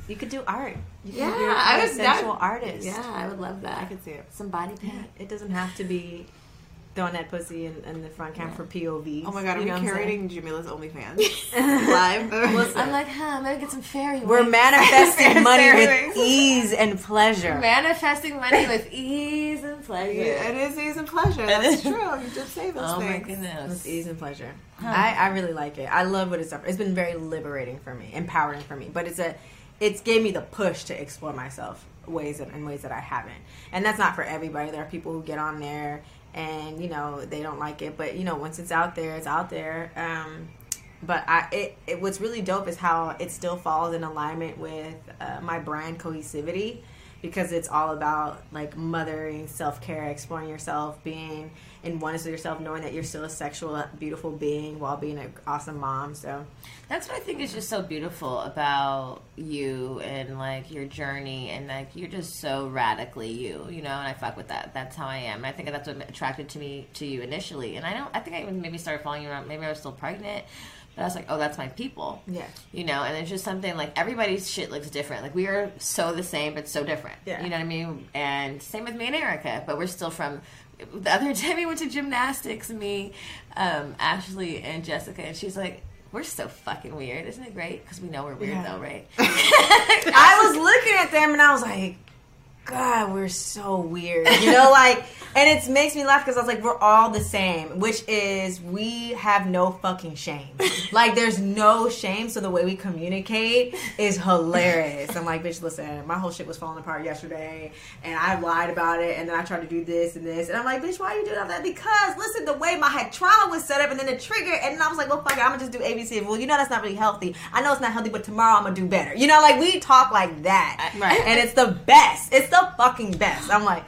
you could do art. You yeah, be I a would sensual that- artist. Yeah, I would love that. I could see it. Some body paint. It doesn't have to be throwing that pussy in, in the front cam for POV. oh my god, are you we know I'm saying? curating Jamila's OnlyFans live? I'm like, huh? Maybe get some fairy. We're manifesting money with ease and pleasure. manifesting money with ease and pleasure. Yeah, it is ease and pleasure. That's true. You just say those Oh my goodness. With ease and pleasure. I, I really like it. I love what it's done. It's been very liberating for me, empowering for me. But it's a, it's gave me the push to explore myself ways and ways that I haven't. And that's not for everybody. There are people who get on there and you know they don't like it. But you know once it's out there, it's out there. Um, but I, it, it, what's really dope is how it still falls in alignment with uh, my brand cohesivity because it's all about like mothering, self care, exploring yourself, being in oneness with yourself, knowing that you're still a sexual, beautiful being while being an awesome mom. So That's what I think is just so beautiful about you and like your journey and like you're just so radically you, you know, and I fuck with that. That's how I am. I think that's what attracted to me to you initially. And I don't I think I even maybe started following you around maybe I was still pregnant. But I was like, oh, that's my people. Yeah. You know, and it's just something like everybody's shit looks different. Like we are so the same, but so different. Yeah. You know what I mean? And same with me and Erica, but we're still from. The other day we went to gymnastics, me, um, Ashley, and Jessica, and she's like, "We're so fucking weird, isn't it great? Because we know we're weird, Yeah. though, right?" I was looking at them and I was like, God, we're so weird. You know, like, and it makes me laugh because I was like, we're all the same, which is we have no fucking shame. like, there's no shame. So the way we communicate is hilarious. I'm like, bitch, listen, my whole shit was falling apart yesterday and I lied about it and then I tried to do this and this. And I'm like, bitch, why are you doing all that? Because, listen, the way my head trauma was set up and then the trigger, and then I was like, well, fuck it, I'm gonna just do ABC. Well, you know, that's not really healthy. I know it's not healthy, but tomorrow I'm gonna do better. You know, like, we talk like that. Right. And it's the best. It's the fucking best. I'm like,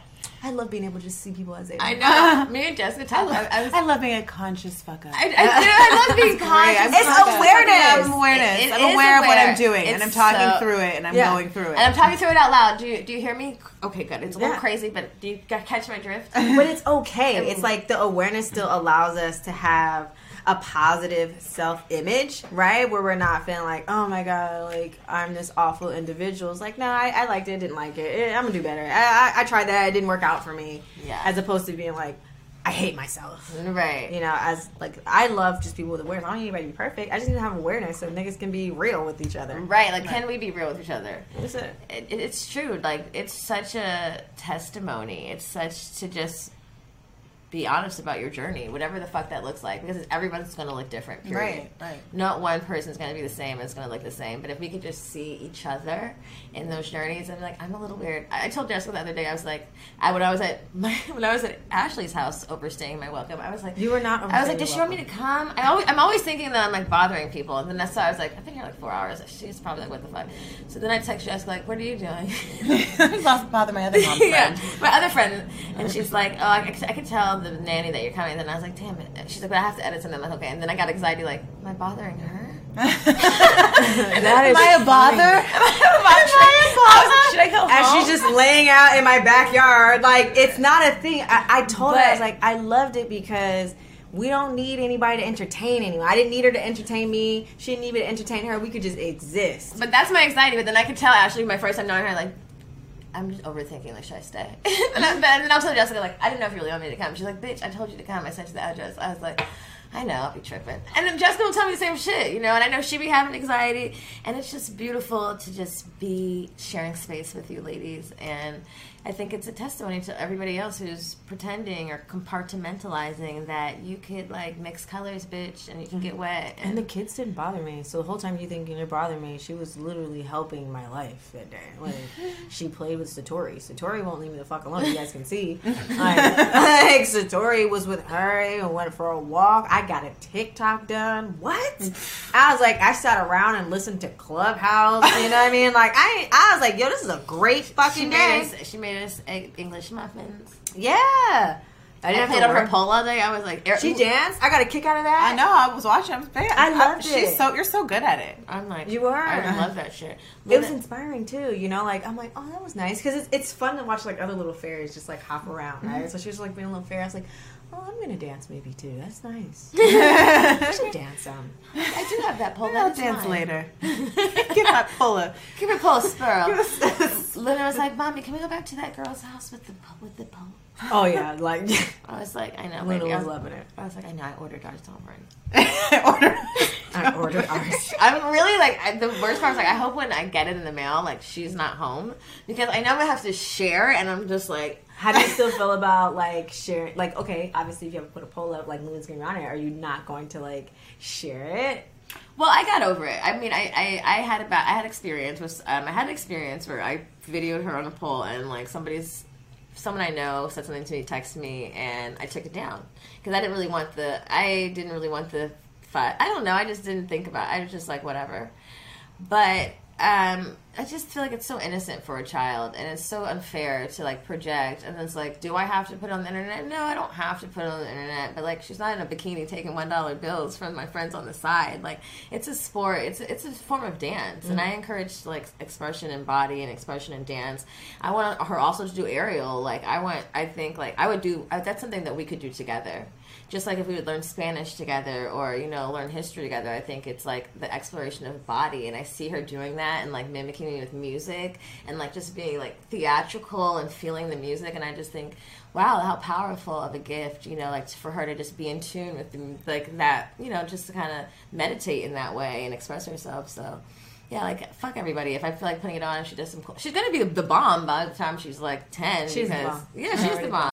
I love being able to just see people as they I know. Me and Jessica talk. I, I, was, I love being a conscious fuck up. I, I. I love being conscious. It's awareness. I'm awareness. It- it I'm is aware of what. I'm doing, and I'm talking so- through it, and I'm Yeah. going through it. And I'm talking through it out loud. Do you, do you hear me? Okay, good. It's a little Yeah. crazy, but do you catch my drift? but it's okay. It's like the awareness still allows us to have a positive self image, right? Where we're not feeling like, oh my god, like I'm this awful individual. It's like, no, I, I liked it, didn't like it. Eh, I'm gonna do better. I, I, I tried that, it didn't work out for me. Yeah. As opposed to being like, I hate myself. right. You know, as like I love just people with awareness. I don't need anybody to be perfect. I just need to have awareness so niggas can be real with each other. Right, like can we be real with each other? It, it, it's true. Like it's such a testimony. It's such to just be honest about your journey, whatever the fuck that looks like, because everybody's going to look different. Period. Right, right. Not one person's going to be the same. It's going to look the same. But if we could just see each other in those journeys, be like, I'm a little weird. I told Jessica the other day, I was like, I, when I was at my, when I was at Ashley's house overstaying my welcome, I was like, You were not I was like, does she want me to come? I always, I'm always thinking that I'm like bothering people, and then that's why I was like, I've been here like four hours. She's probably like, what the fuck? So then I text Jessica like, what are you doing? bother my other mom yeah, friend. my other friend, and she's like, "Oh, I, I can tell the nanny that you're coming." And Then I was like, "Damn it!" She's like, "But I have to edit something." I'm like, "Okay." And then I got anxiety, like, "Am I bothering her?" That is Am I a bother? I was like, "Should I go home?" she's just laying out in my backyard, like it's not a thing. I, I told her I was like, I loved it because we don't need anybody to entertain anyone. I didn't need her to entertain me. She didn't need me to entertain her. We could just exist. But that's my anxiety. But then I could tell Ashley my first time knowing her, like, I'm just overthinking. Like, should I stay? and, I, and then I'll tell Jessica, like, I didn't know if you really want me to come. She's like, bitch, I told you to come. I sent you the address. I was like. I know, I'll be tripping. And then Jessica will tell me the same shit, you know, and I know she be having anxiety. And it's just beautiful to just be sharing space with you ladies. And I think it's a testimony to everybody else who's pretending or compartmentalizing that you could, like, mix colors, bitch, and you can get wet. And the kids didn't bother me. So the whole time you thinking you're bothering me, she was literally helping my life that day. Like she played with Satori. Satori won't leave me the fuck alone. You guys can see. Like, like Satori was with her and went for a walk. I got a TikTok done. What? I was like, I sat around and listened to Clubhouse. You know what I mean? Like I, I was like, yo, this is a great she fucking made day. us, she made egg- English muffins. Yeah. I I didn't have played to her pole all day. I was like, er- She danced. I got a kick out of that. I know. I was watching. I'm fan. I loved She's it. so you're so good at it. I'm like, You are. I love that shit. It was inspiring too, you know. Like I'm like, oh, that was nice because it's, it's fun to watch like other little fairies just like hop around, right? So she was like being a little fairy. I was like, oh, I'm gonna dance maybe too. That's nice. I should dance some. I do have that pole. I'll That's dance mine. later. Give my puller. Give me a pole, Sparrow. Luna was like, "Mommy, can we go back to that girl's house with the with the pole?" Oh yeah, like I was like, "I know." Luna baby. I was loving it. I was like, "I know." I ordered ours. Don't worry. I ordered ours. I'm really like I, the worst part is like I hope when I get it in the mail, like she's not home because I know I'm have to share, and I'm just like, How do you still feel about like sharing? Like, okay, obviously, if you ever put a poll up, like Luna's gonna be on it, are you not going to like share it? Well, I got over it. I mean, I, I, I had about I had experience with um, I had an experience where I videoed her on a pole and like somebody's someone I know said something to me, texted me, and I took it down because I didn't really want the I didn't really want the. I don't know. I just didn't think about. it. I was just like whatever. But um, I just feel like it's so innocent for a child, and it's so unfair to like project. And it's like, do I have to put it on the internet? No, I don't have to put it on the internet. But like, she's not in a bikini taking one dollar bills from my friends on the side. Like, it's a sport. It's it's a form of dance, and mm. I encourage like expression in body and expression in dance. I want her also to do aerial. Like, I want. I think like I would do. That's something that we could do together just like if we would learn Spanish together or you know learn history together, I think it's like the exploration of body, and I see her doing that and like mimicking me with music and like just being like theatrical and feeling the music, and I just think, wow, how powerful of a gift, you know, like for her to just be in tune with the, like that, you know, just to kind of meditate in that way and express herself. So. Yeah, like fuck everybody. If I feel like putting it on, she does some. Cool, she's gonna be the bomb by the time she's like ten. She's the bomb. Yeah, she's the bomb.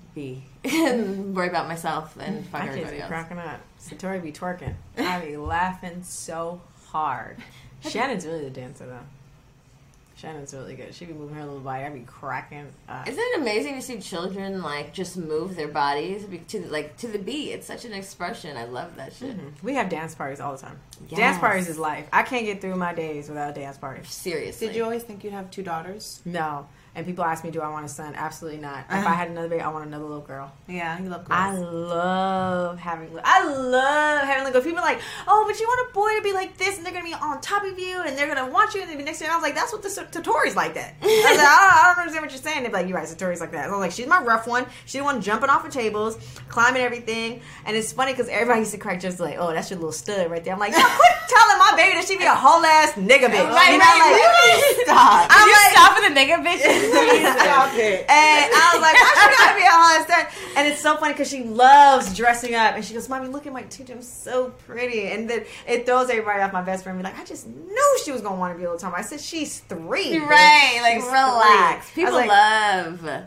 be and worry about myself and mm, fuck My kids everybody be else. cracking up. Satori be twerking. I be laughing so hard. Shannon's really the dancer though. Shannon's really good. She'd be moving her little body. I'd be cracking up. Isn't it amazing to see children like just move their bodies to the, like to the beat? It's such an expression. I love that shit. Mm-hmm. We have dance parties all the time. Yes. Dance parties is life. I can't get through my days without a dance party. Seriously. Did you always think you'd have two daughters? No. And people ask me, do I want a son? Absolutely not. If Uh-huh. I had another baby, I want another little girl. Yeah, you love girls. I love having. I love having little girls. People are like, oh, but you want a boy to be like this, and they're gonna be on top of you, and they're gonna want you, and they'll be next to you. And I was like, that's what the Satori's like that. I was like, I don't, I don't understand what you're saying. They're like, you're right, Satori's like that. I was like, she's my rough one. She's the one jumping off of tables, climbing everything, and it's funny because everybody used to crack just like, oh, that's your little stud right there. I'm like, yo, quit telling my baby that she be a whole ass nigga bitch. Right, you know, right, like, really? Stop. I'm you like- stop with the nigga bitch. Stop it. And I was like, why she gotta be a whole? And it's so funny because she loves dressing up. And she goes, Mommy, look at my tutu. I'm so pretty. And then it throws everybody off my best friend. Be like, I just knew she was gonna want to be a little Tom. I said, She's three. Right, like She's relax. three. People like, love.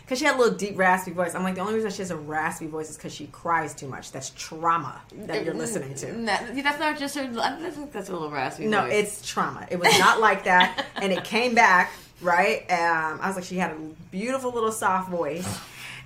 Because she had a little deep, raspy voice. I'm like, the only reason she has a raspy voice is because she cries too much. That's trauma that you're listening to. Mm, no, that's not just her. I think that's a little raspy. No, voice. it's trauma. It was not like that, and it came back right. Um, I was like, she had a beautiful little soft voice,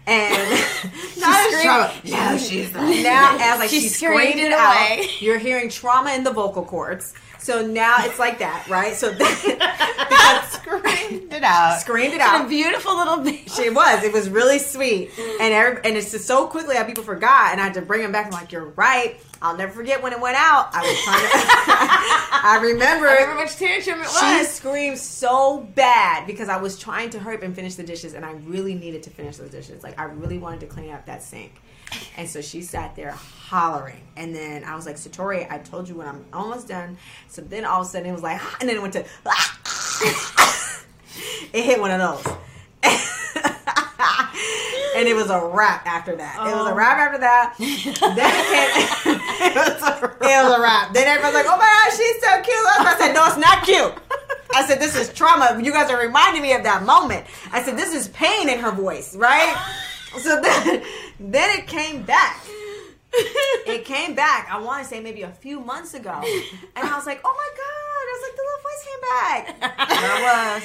and she Not screamed- trauma. No, No, she's. Now, as like She she, screamed screamed it it out. away. You're hearing trauma in the vocal cords. So now it's like that, right? So then, because screamed it out. Screamed it out. a beautiful little bitch. She was. It was really sweet, and every, and it's just so quickly that people forgot, and I had to bring them back. I'm like, you're right. I'll never forget when it went out. I was trying to. I remember. I remember which tantrum it She was. screamed so bad because I was trying to hurry up and finish the dishes, and I really needed to finish those dishes. Like I really wanted to clean up that sink, and so she sat there hollering. And then I was like, Satori, I told you when I'm almost done. So then all of a sudden it was like, and then it went to. it hit one of those. and it was a wrap after that. It was a wrap oh. after that. then it came. it, was a, it was a wrap. Then everyone's like, "Oh my gosh, she's so cute." I said, "No, it's not cute." I said, "This is trauma." You guys are reminding me of that moment. I said, "This is pain in her voice, right?" So then, then it came back. It came back. I want to say maybe a few months ago, and I was like, "Oh my god!" I was like, "The little voice came back." I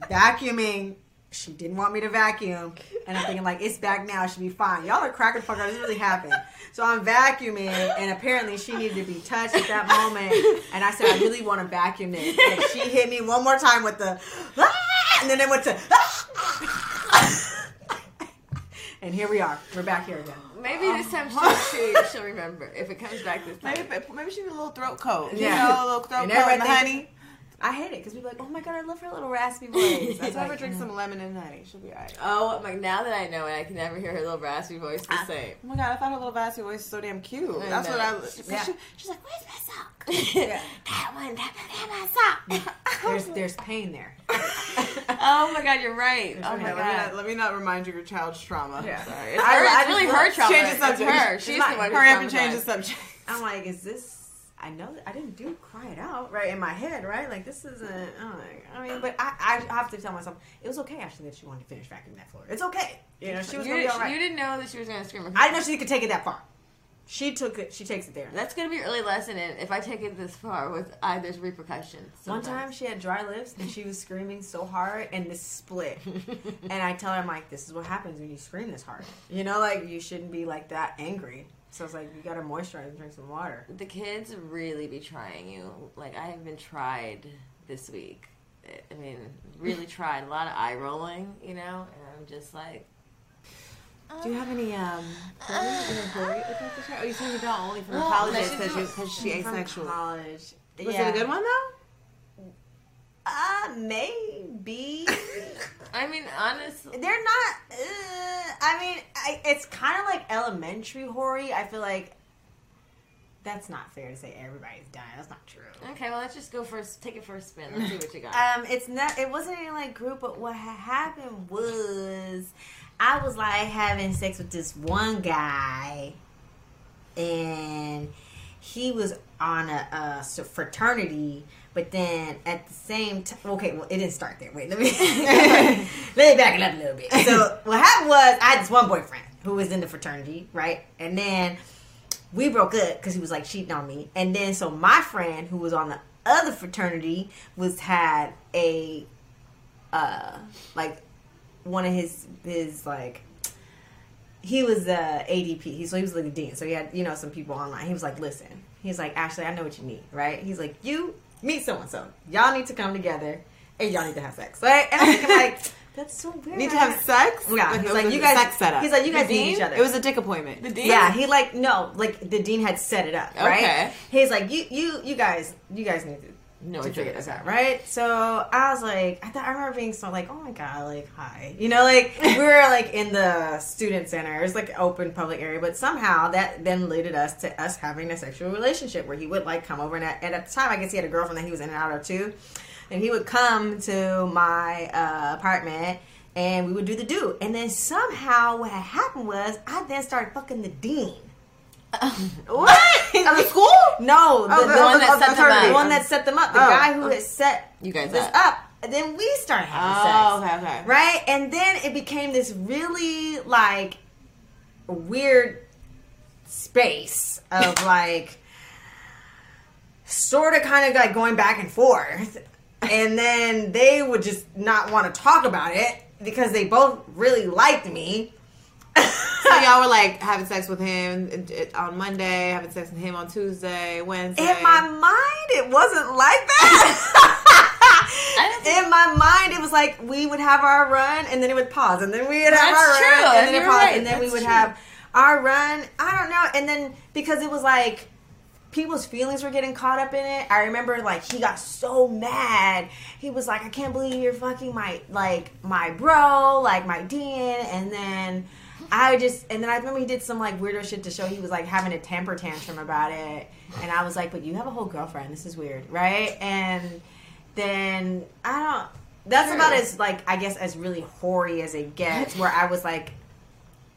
was vacuuming. She didn't want me to vacuum, and I'm thinking like it's back now. It should be fine. Y'all are cracking fuck up. This really happened. So I'm vacuuming, and apparently she needed to be touched at that moment. And I said, I really want to vacuum it. And she hit me one more time with the, "Ah!" and then it went to, "Ah!" And here we are. We're back here again. Maybe this time she'll, um, she, she'll remember if it comes back this time. Maybe, maybe she need a little throat coat. You Yeah. know, a little throat And coat and everybody honey. I hate it because people are like, oh my god, I love her little raspy voice. Let's have her drink some lemon and honey. She'll be alright. Oh my! Now that I know it, I can never hear her little raspy voice the ah, same. Oh my god, I thought her little raspy voice was so damn cute. I That's what know. I. Yeah. She, she's like, where's my sock? Yeah. That one, that one, that my sock. There's there's pain there. Oh my god, you're right. Oh Okay, my let, me not, god. let me not remind you of your child's trauma. Yeah. Sorry. It's, I- her, I it's really her trauma. Change the It's subject. her. It's She's not- the one. Hurry up and change the subject. I'm like, is this? I know that I didn't do cry it out right in my head, right? Like this isn't. Oh, like, I mean, but I, I have to tell myself it was okay actually that she wanted to finish vacuuming that floor. It's okay, you know. She was You, gonna all right. you didn't know that she was going to scream. I didn't know she could take it that far. She took it. She takes it there. That's going to be your early lesson. And if I take it this far, with I, there's repercussions. One time she had dry lips and she was screaming so hard and this split. and I tell her, I'm like, this is what happens when you scream this hard. You know, like you shouldn't be like that angry. So I was like, you gotta moisturize and drink some water. the kids really be trying you. Like I have been tried this week. I mean, really tried. A lot of eye rolling, you know. And I'm just like, Do you have any um Oh, you saying you don't only from Well, college because she- you because she from asexual. college? Was it a good one though? Uh, maybe. I mean, honestly, They're not. Uh, I mean, I, it's kind of like elementary hoary. I feel like that's not fair to say everybody's dying. That's not true. Okay, well let's just go first. Take it for a spin. Let's see what you got. Um, it's not. It wasn't any like group, but what happened was I was like having sex with this one guy, and he was on a fraternity. But then at the same time, okay, well, it didn't start there. Wait, let me let me back it up a little bit. So what happened was I had this one boyfriend who was in the fraternity, right? And then we broke up because he was like cheating on me. And then so my friend who was on the other fraternity was had a uh like one of his his like he was uh ADP. He so he was like the dean. So he had you know some people online. He was like, listen. He's like, Ashley, I know what you need, right? He's like, you meet so and so. Y'all need to come together and y'all need to have sex, right? And I'm thinking like. That's so weird. Need to have sex? Yeah, Like, he's like you guys. sex setup. He's like you guys need each other. It was a dick appointment. The dean? Yeah, he like no, like the dean had set it up, right? Okay. He's like, you, you, you guys, you guys need to, No, to figure this out, right? So I was like, I thought I remember being so like, oh my god, like hi, you know, like we were like in the student center, it's like open public area, but somehow that then led us to us having a sexual relationship where he would like come over and at, and at the time, I guess he had a girlfriend that he was in and out of too, and he would come to my uh, apartment. And we would do the do, and then somehow what happened was I then started fucking the dean. what? Of the school? No, the, Oh, the the one that set the them up. The one that set them up. The Oh. guy who had set You guys this up. up. And then we started having Oh, sex. okay, okay. Right? And then it became this really like weird space of like sort of kind of like going back and forth. And then they would just not want to talk about it because they both really liked me. So y'all were like having sex with him uh, on Monday, having sex with him on Tuesday, Wednesday. In my mind, it wasn't like that. In my mind, it was like we would have our run, and then it would pause, and then we would have That's our true. run, and then it You're paused, right. and then we would true. have our run. I don't know, and then because it was like people's feelings were getting caught up in it. I remember like he got so mad. He was like, "I can't believe you're fucking my like my bro, like my dean," and then. I just and then I remember he did some like weirdo shit to show he was like having a temper tantrum about it, and I was like, "But you have a whole girlfriend. This is weird, right?" And then I don't. That's True. about as like I guess as really hoary as it gets. Where I was like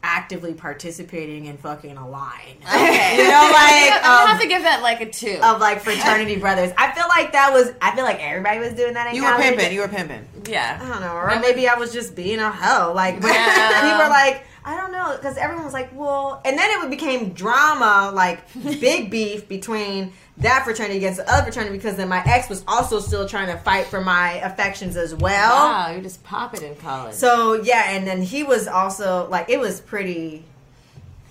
actively participating in fucking a line, Okay. you know, like I'm um, have to give that like a two. of like fraternity brothers. I feel like that was. I feel like everybody was doing that. In You were pimping. You were pimping. Yeah. I don't know, or maybe I was just being a hoe. Like, but Yeah. people were like, I don't know, because everyone was like, well, and then it became drama, like big beef between that fraternity against the other fraternity, because then my ex was also still trying to fight for my affections as well. Wow, you just pop it in college. So yeah, and then he was also like, it was pretty.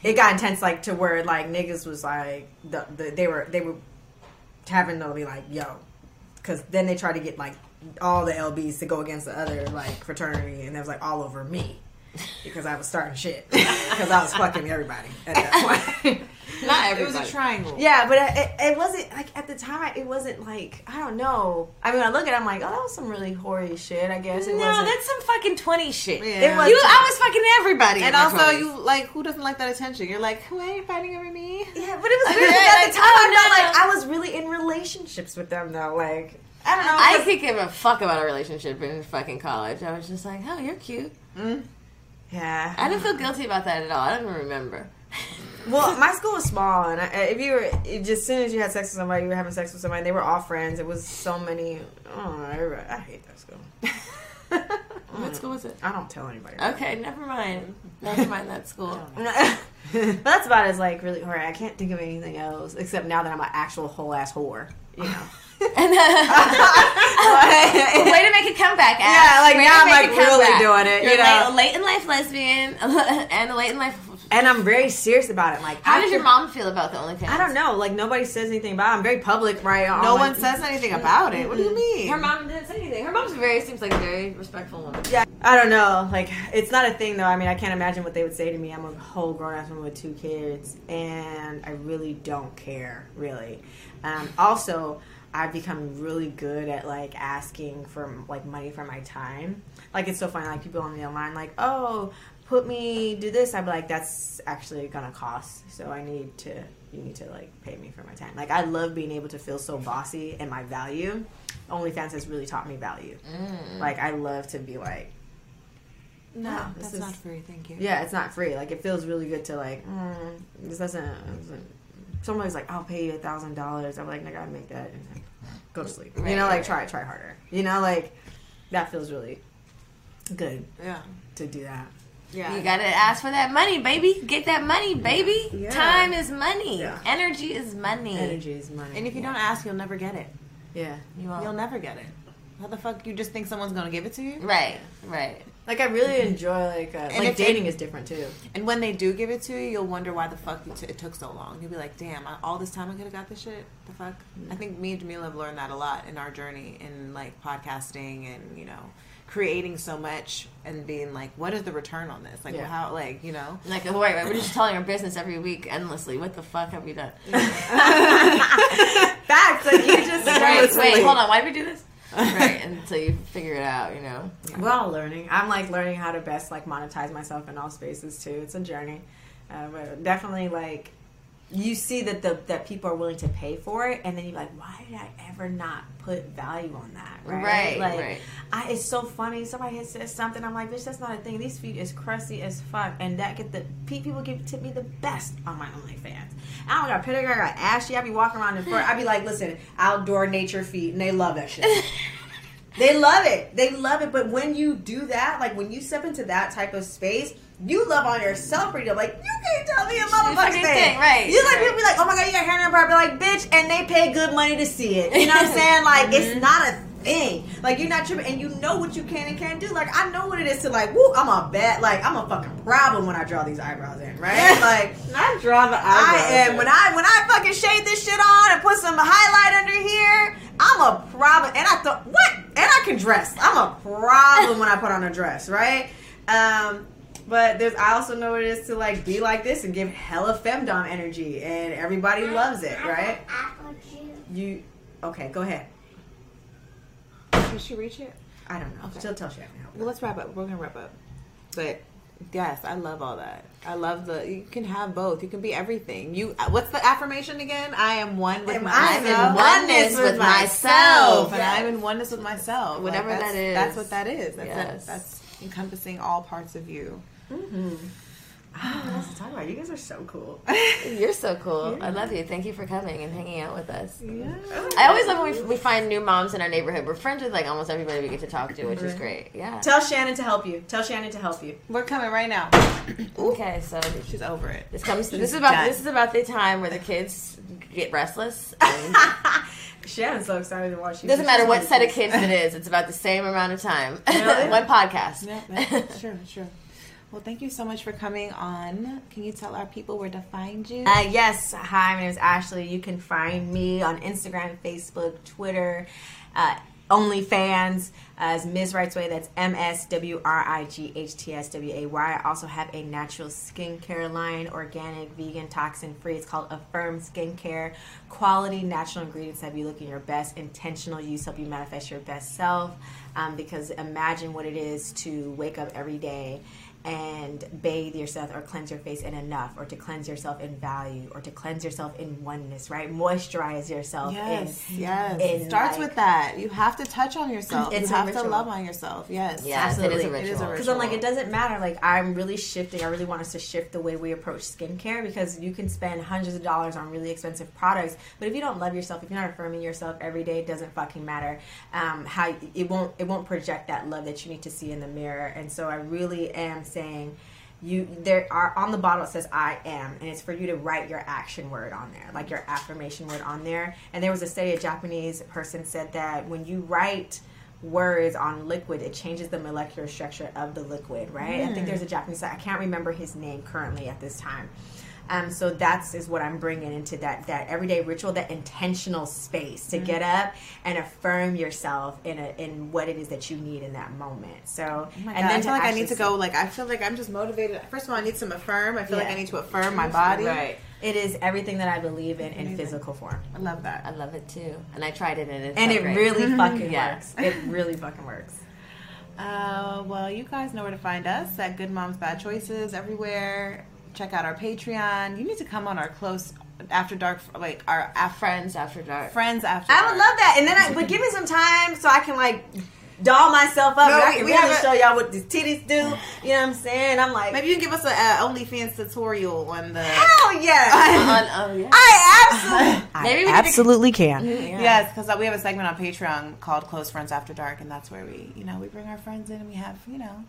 It got intense, like to where like niggas was like, the, the they were they were having to be like, yo, because then they tried to get like all the lbs to go against the other like fraternity and it was like all over me because i was starting shit because i was fucking everybody at that point Not everybody. It was a triangle. yeah but it, it wasn't like at the time it wasn't like i don't know i mean i look at it i'm like oh that was some really hoary shit i guess it no, wasn't that's some fucking twenty shit. Yeah. It was- You, I was fucking everybody. And also, 20s. you like who doesn't like that attention? You're like, who ain't fighting over me? yeah but it was weird Yeah, at like, the time i oh, no, like i was really in relationships with them though like i don't know I could give a fuck about a relationship in fucking college. I was just like, oh, you're cute. Mm-hmm. Yeah I didn't feel guilty about that at all. I don't even remember. Well, my school was small, and I, if you were just as soon as you had sex with somebody, you were having sex with somebody. They were all friends. It was so many. Oh, everybody, I hate that school. What school was it? I don't tell anybody. Okay, never mind. Never mind that school. but that's about as like really. All right, I can't think of anything else except now that I'm an actual whole ass whore. You know. And, uh, way to make a comeback, Ash. Yeah, like, Way now I'm, like, really comeback. doing it, You're you know? late, late in life lesbian and late in life. and I'm very serious about it. Like, How does your mom feel about the OnlyFans? I don't know. Like nobody says anything about. it. I'm very public, right? on No my- one says anything about it. What do you mean? Her mom didn't say anything. Her mom's very seems like a very respectful woman. Yeah, I don't know. Like, it's not a thing though. I mean, I can't imagine what they would say to me. I'm a whole grown ass woman with two kids, and I really don't care, really. Um, also, I've become really good at like asking for like money for my time. Like, it's so funny. Like people on the online, like, oh. put me do this, I'd be like, that's actually gonna cost. So I need to you need to like pay me for my time. Like I love being able to feel so bossy and my value. OnlyFans has really taught me value. Mm. Like I love to be like, No, Wow, this that's is- not free. Thank you. yeah, it's not free. Like it feels really good to like, mm, this doesn't. doesn't- Somebody's like, I'll pay you a thousand dollars. I'm like, I gotta make that. And like, go to sleep. Right, you know, like right. try try harder. You know, like that feels really good Yeah. to do that. Yeah. You gotta ask for that money, baby. Get that money, baby. Yeah. Time is money. Yeah. Energy is money. Energy is money. And if you don't ask, you'll never get it. yeah. You won't. You'll never get it. How the fuck you just think someone's gonna give it to you? Right, right. Like I really enjoy like uh, like dating is different too. And when they do give it to you, you'll wonder why the fuck you t- it took so long. You'll be like, damn, I, all this time I could have got this shit. The fuck. I think me and Jamila have learned that a lot in our journey in like podcasting and you know creating so much and being like, what is the return on this? Like Yeah. how like you know. Like, wait, wait, we're just telling our business every week endlessly. What the fuck have we done? Facts. Like you just right, wait, hold on. Why did we do this? Right, until you figure it out, you know. We're all learning. I'm like learning how to best like monetize myself in all spaces too. It's a journey, uh, but definitely like you see that the that people are willing to pay for it, and then you're like, why did I ever not put value on that? Right, Right, Like, right. I, it's so funny. Somebody had said something. I'm like, bitch, that's not a thing. These feet is crusty as fuck, and that get the people give tip me the best on my OnlyFans. I don't got pedigree, I got ashy. I be walking around in front. I be like, listen, outdoor nature feet, and they love that shit. They love it. They love it. But when you do that, like when you step into that type of space, you love on yourself pretty Like you can't tell me a motherfucking fucking thing. thing, right, You like right. people be like, oh my god, you got hair. I be like, bitch, and they pay good money to see it. You know what I'm saying? Like Mm-hmm. it's not a thing. Like you're not tripping, and you know what you can and can't do. Like I know what it is to like, woo, I'm a bad, like I'm a fucking problem when I draw these eyebrows in, right? Like Not draw the eyebrows. I am when I when I fucking shade this shit on and put some highlight under here. I'm a problem, and I thought what? And I can dress. I'm a problem when I put on a dress, right? Um, but there's I also know what it is to like be like this and give hella femdom energy, and everybody loves it, right? Apple juice. You okay? Go ahead. Can she reach it? I don't know. She'll tell you. Well, let's wrap up. We're gonna wrap up. But yes, I love all that. I love the. You can have both. You can be everything. You. Uh, what's the affirmation again? I am one with myself. I'm in oneness with myself. and I'm in oneness with myself. Whatever that's, that is. That's what that is. That's Yes. that's encompassing all parts of you. Mm-hmm. I don't know what else to talk about. You guys are so cool. You're so cool. I love you. Thank you for coming and hanging out with us. Yeah. I always love when we, we find new moms in our neighborhood. We're friends with like almost everybody we get to talk to, which is great. Yeah. Tell Shannon to help you. Tell Shannon to help you. We're coming right now. Okay, so She's over it. this comes. She's This is about done. this is about the time where the kids get restless. And Shannon's so excited to watch you. doesn't matter what set of kids it is. It's about the same amount of time. Really? One podcast. Yeah, yeah, sure, sure. Well, thank you so much for coming on. Can you tell our people where to find you? Uh, yes. Hi, my name is Ashley. You can find me on Instagram, Facebook, Twitter, uh, OnlyFans as Ms. Right's Way. That's M S W R I G H T S W A Y. I also have a natural skincare line, organic, vegan, toxin free. It's called Affirm Skincare. Quality natural ingredients that you looking your best. Intentional use help you manifest your best self. Um, because imagine what it is to wake up every day and bathe yourself or cleanse your face in enough or to cleanse yourself in value or to cleanse yourself in oneness right moisturize yourself Yes, in, yes. in, it starts like- with that. You have to touch on yourself. It's you have to ritual. love on yourself. Yes, Yes, it is a It is a ritual. because I'm like, it doesn't matter. Like, I'm really shifting. I really want us to shift the way we approach skincare because you can spend hundreds of dollars on really expensive products, but if you don't love yourself, if you're not affirming yourself every day, it doesn't fucking matter. Um, how it won't it won't project that love that you need to see in the mirror. And so, I really am saying. You there are on the bottle it says I am, and it's for you to write your action word on there, like your affirmation word on there. And there was a study, a Japanese person said that when you write words on liquid, it changes the molecular structure of the liquid, right? I think hmm. there's a Japanese, I can't remember his name currently at this time. Um, so that's is what I'm bringing into that that everyday ritual, that intentional space to get up and affirm yourself in a in what it is that you need in that moment. So Oh my and God, I then feel like I need to go. Like I feel like I'm just motivated. First of all, I need some affirm. I feel like I need to affirm my body. Right. It is everything that I believe in in physical form. I love that. I love it too, and I tried it and it And felt it great. really fucking Yeah. works. It really fucking works. Uh, well, you guys know where to find us at Good Moms Bad Choices everywhere. Check out our Patreon. You need to come on our close after dark, like our af- friends after dark. Friends after. I dark. would love that. And then, I, but give me some time so I can like doll myself up. No, and I we- can we really have a- show y'all what these titties do. You know what I'm saying? I'm like, Maybe you can give us a uh, OnlyFans tutorial on the. hell yes. On, oh yeah. I absolutely, Maybe we I need to- absolutely can. Yes, because we have a segment on Patreon called "Close Friends After Dark," and that's where we, you know, we bring our friends in and we have, you know,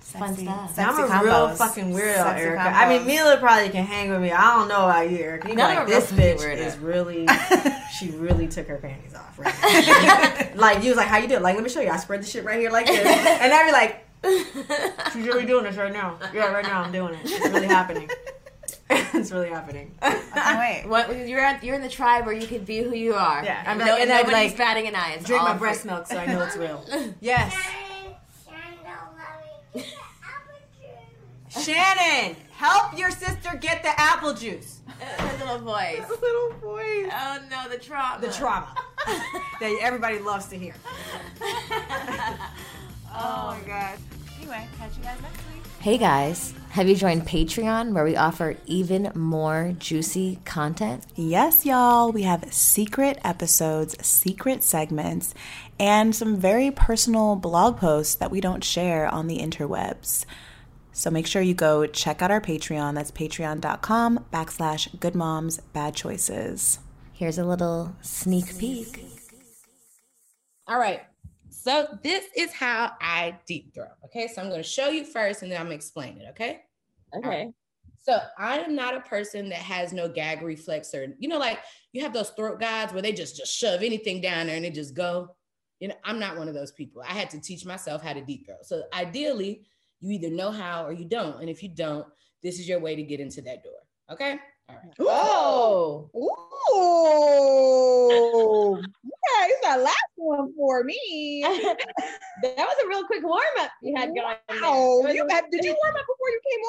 Fun sexy, stuff. sexy I'm a combos. real fucking weirdo, Sexy Erica. combos. I mean, Mila probably can hang with me. I don't know about you, Erica. You like this bitch weirdo. is really, she really took her panties off. Right? like you was like, how you do it? Like, let me show you. I spread the shit right here like this, and I'd be like, she's really doing this right now. Yeah, right now I'm doing it. It's really happening. it's really happening. I wait. What, you're at, you're in the tribe where you can be who you are. Yeah, I'm no, like- and I'd be nobody's like, batting an eye. It's Drink all my breast milk so I know it's real. Yes, Shannon, help your sister get the apple juice. Her little voice. Little voice. Oh no, the trauma. The trauma that everybody loves to hear. Oh my god. Anyway, catch you guys next week. Hey guys, have you joined Patreon where we offer even more juicy content? Yes, y'all. We have secret episodes, secret segments, and some very personal blog posts that we don't share on the interwebs. So make sure you go check out our Patreon. That's patreon.com backslash good moms bad choices. Here's a little sneak peek. All right. So this is how I deep throw. Okay. So I'm going to show you first and then I'm going to explain it. Okay. Okay. So I am not a person that has no gag reflex or, you know, like you have those throat guys where they just, just shove anything down there and they just go. You know, I'm not one of those people. I had to teach myself how to deep throw. So ideally, you either know how or you don't. And if you don't, this is your way to get into that door. Okay. All right. Oh, ooh, yeah, it's that last one for me. that was a real quick warm up you had going. there. Oh, That was you had, did you warm up before you came on?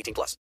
18 plus.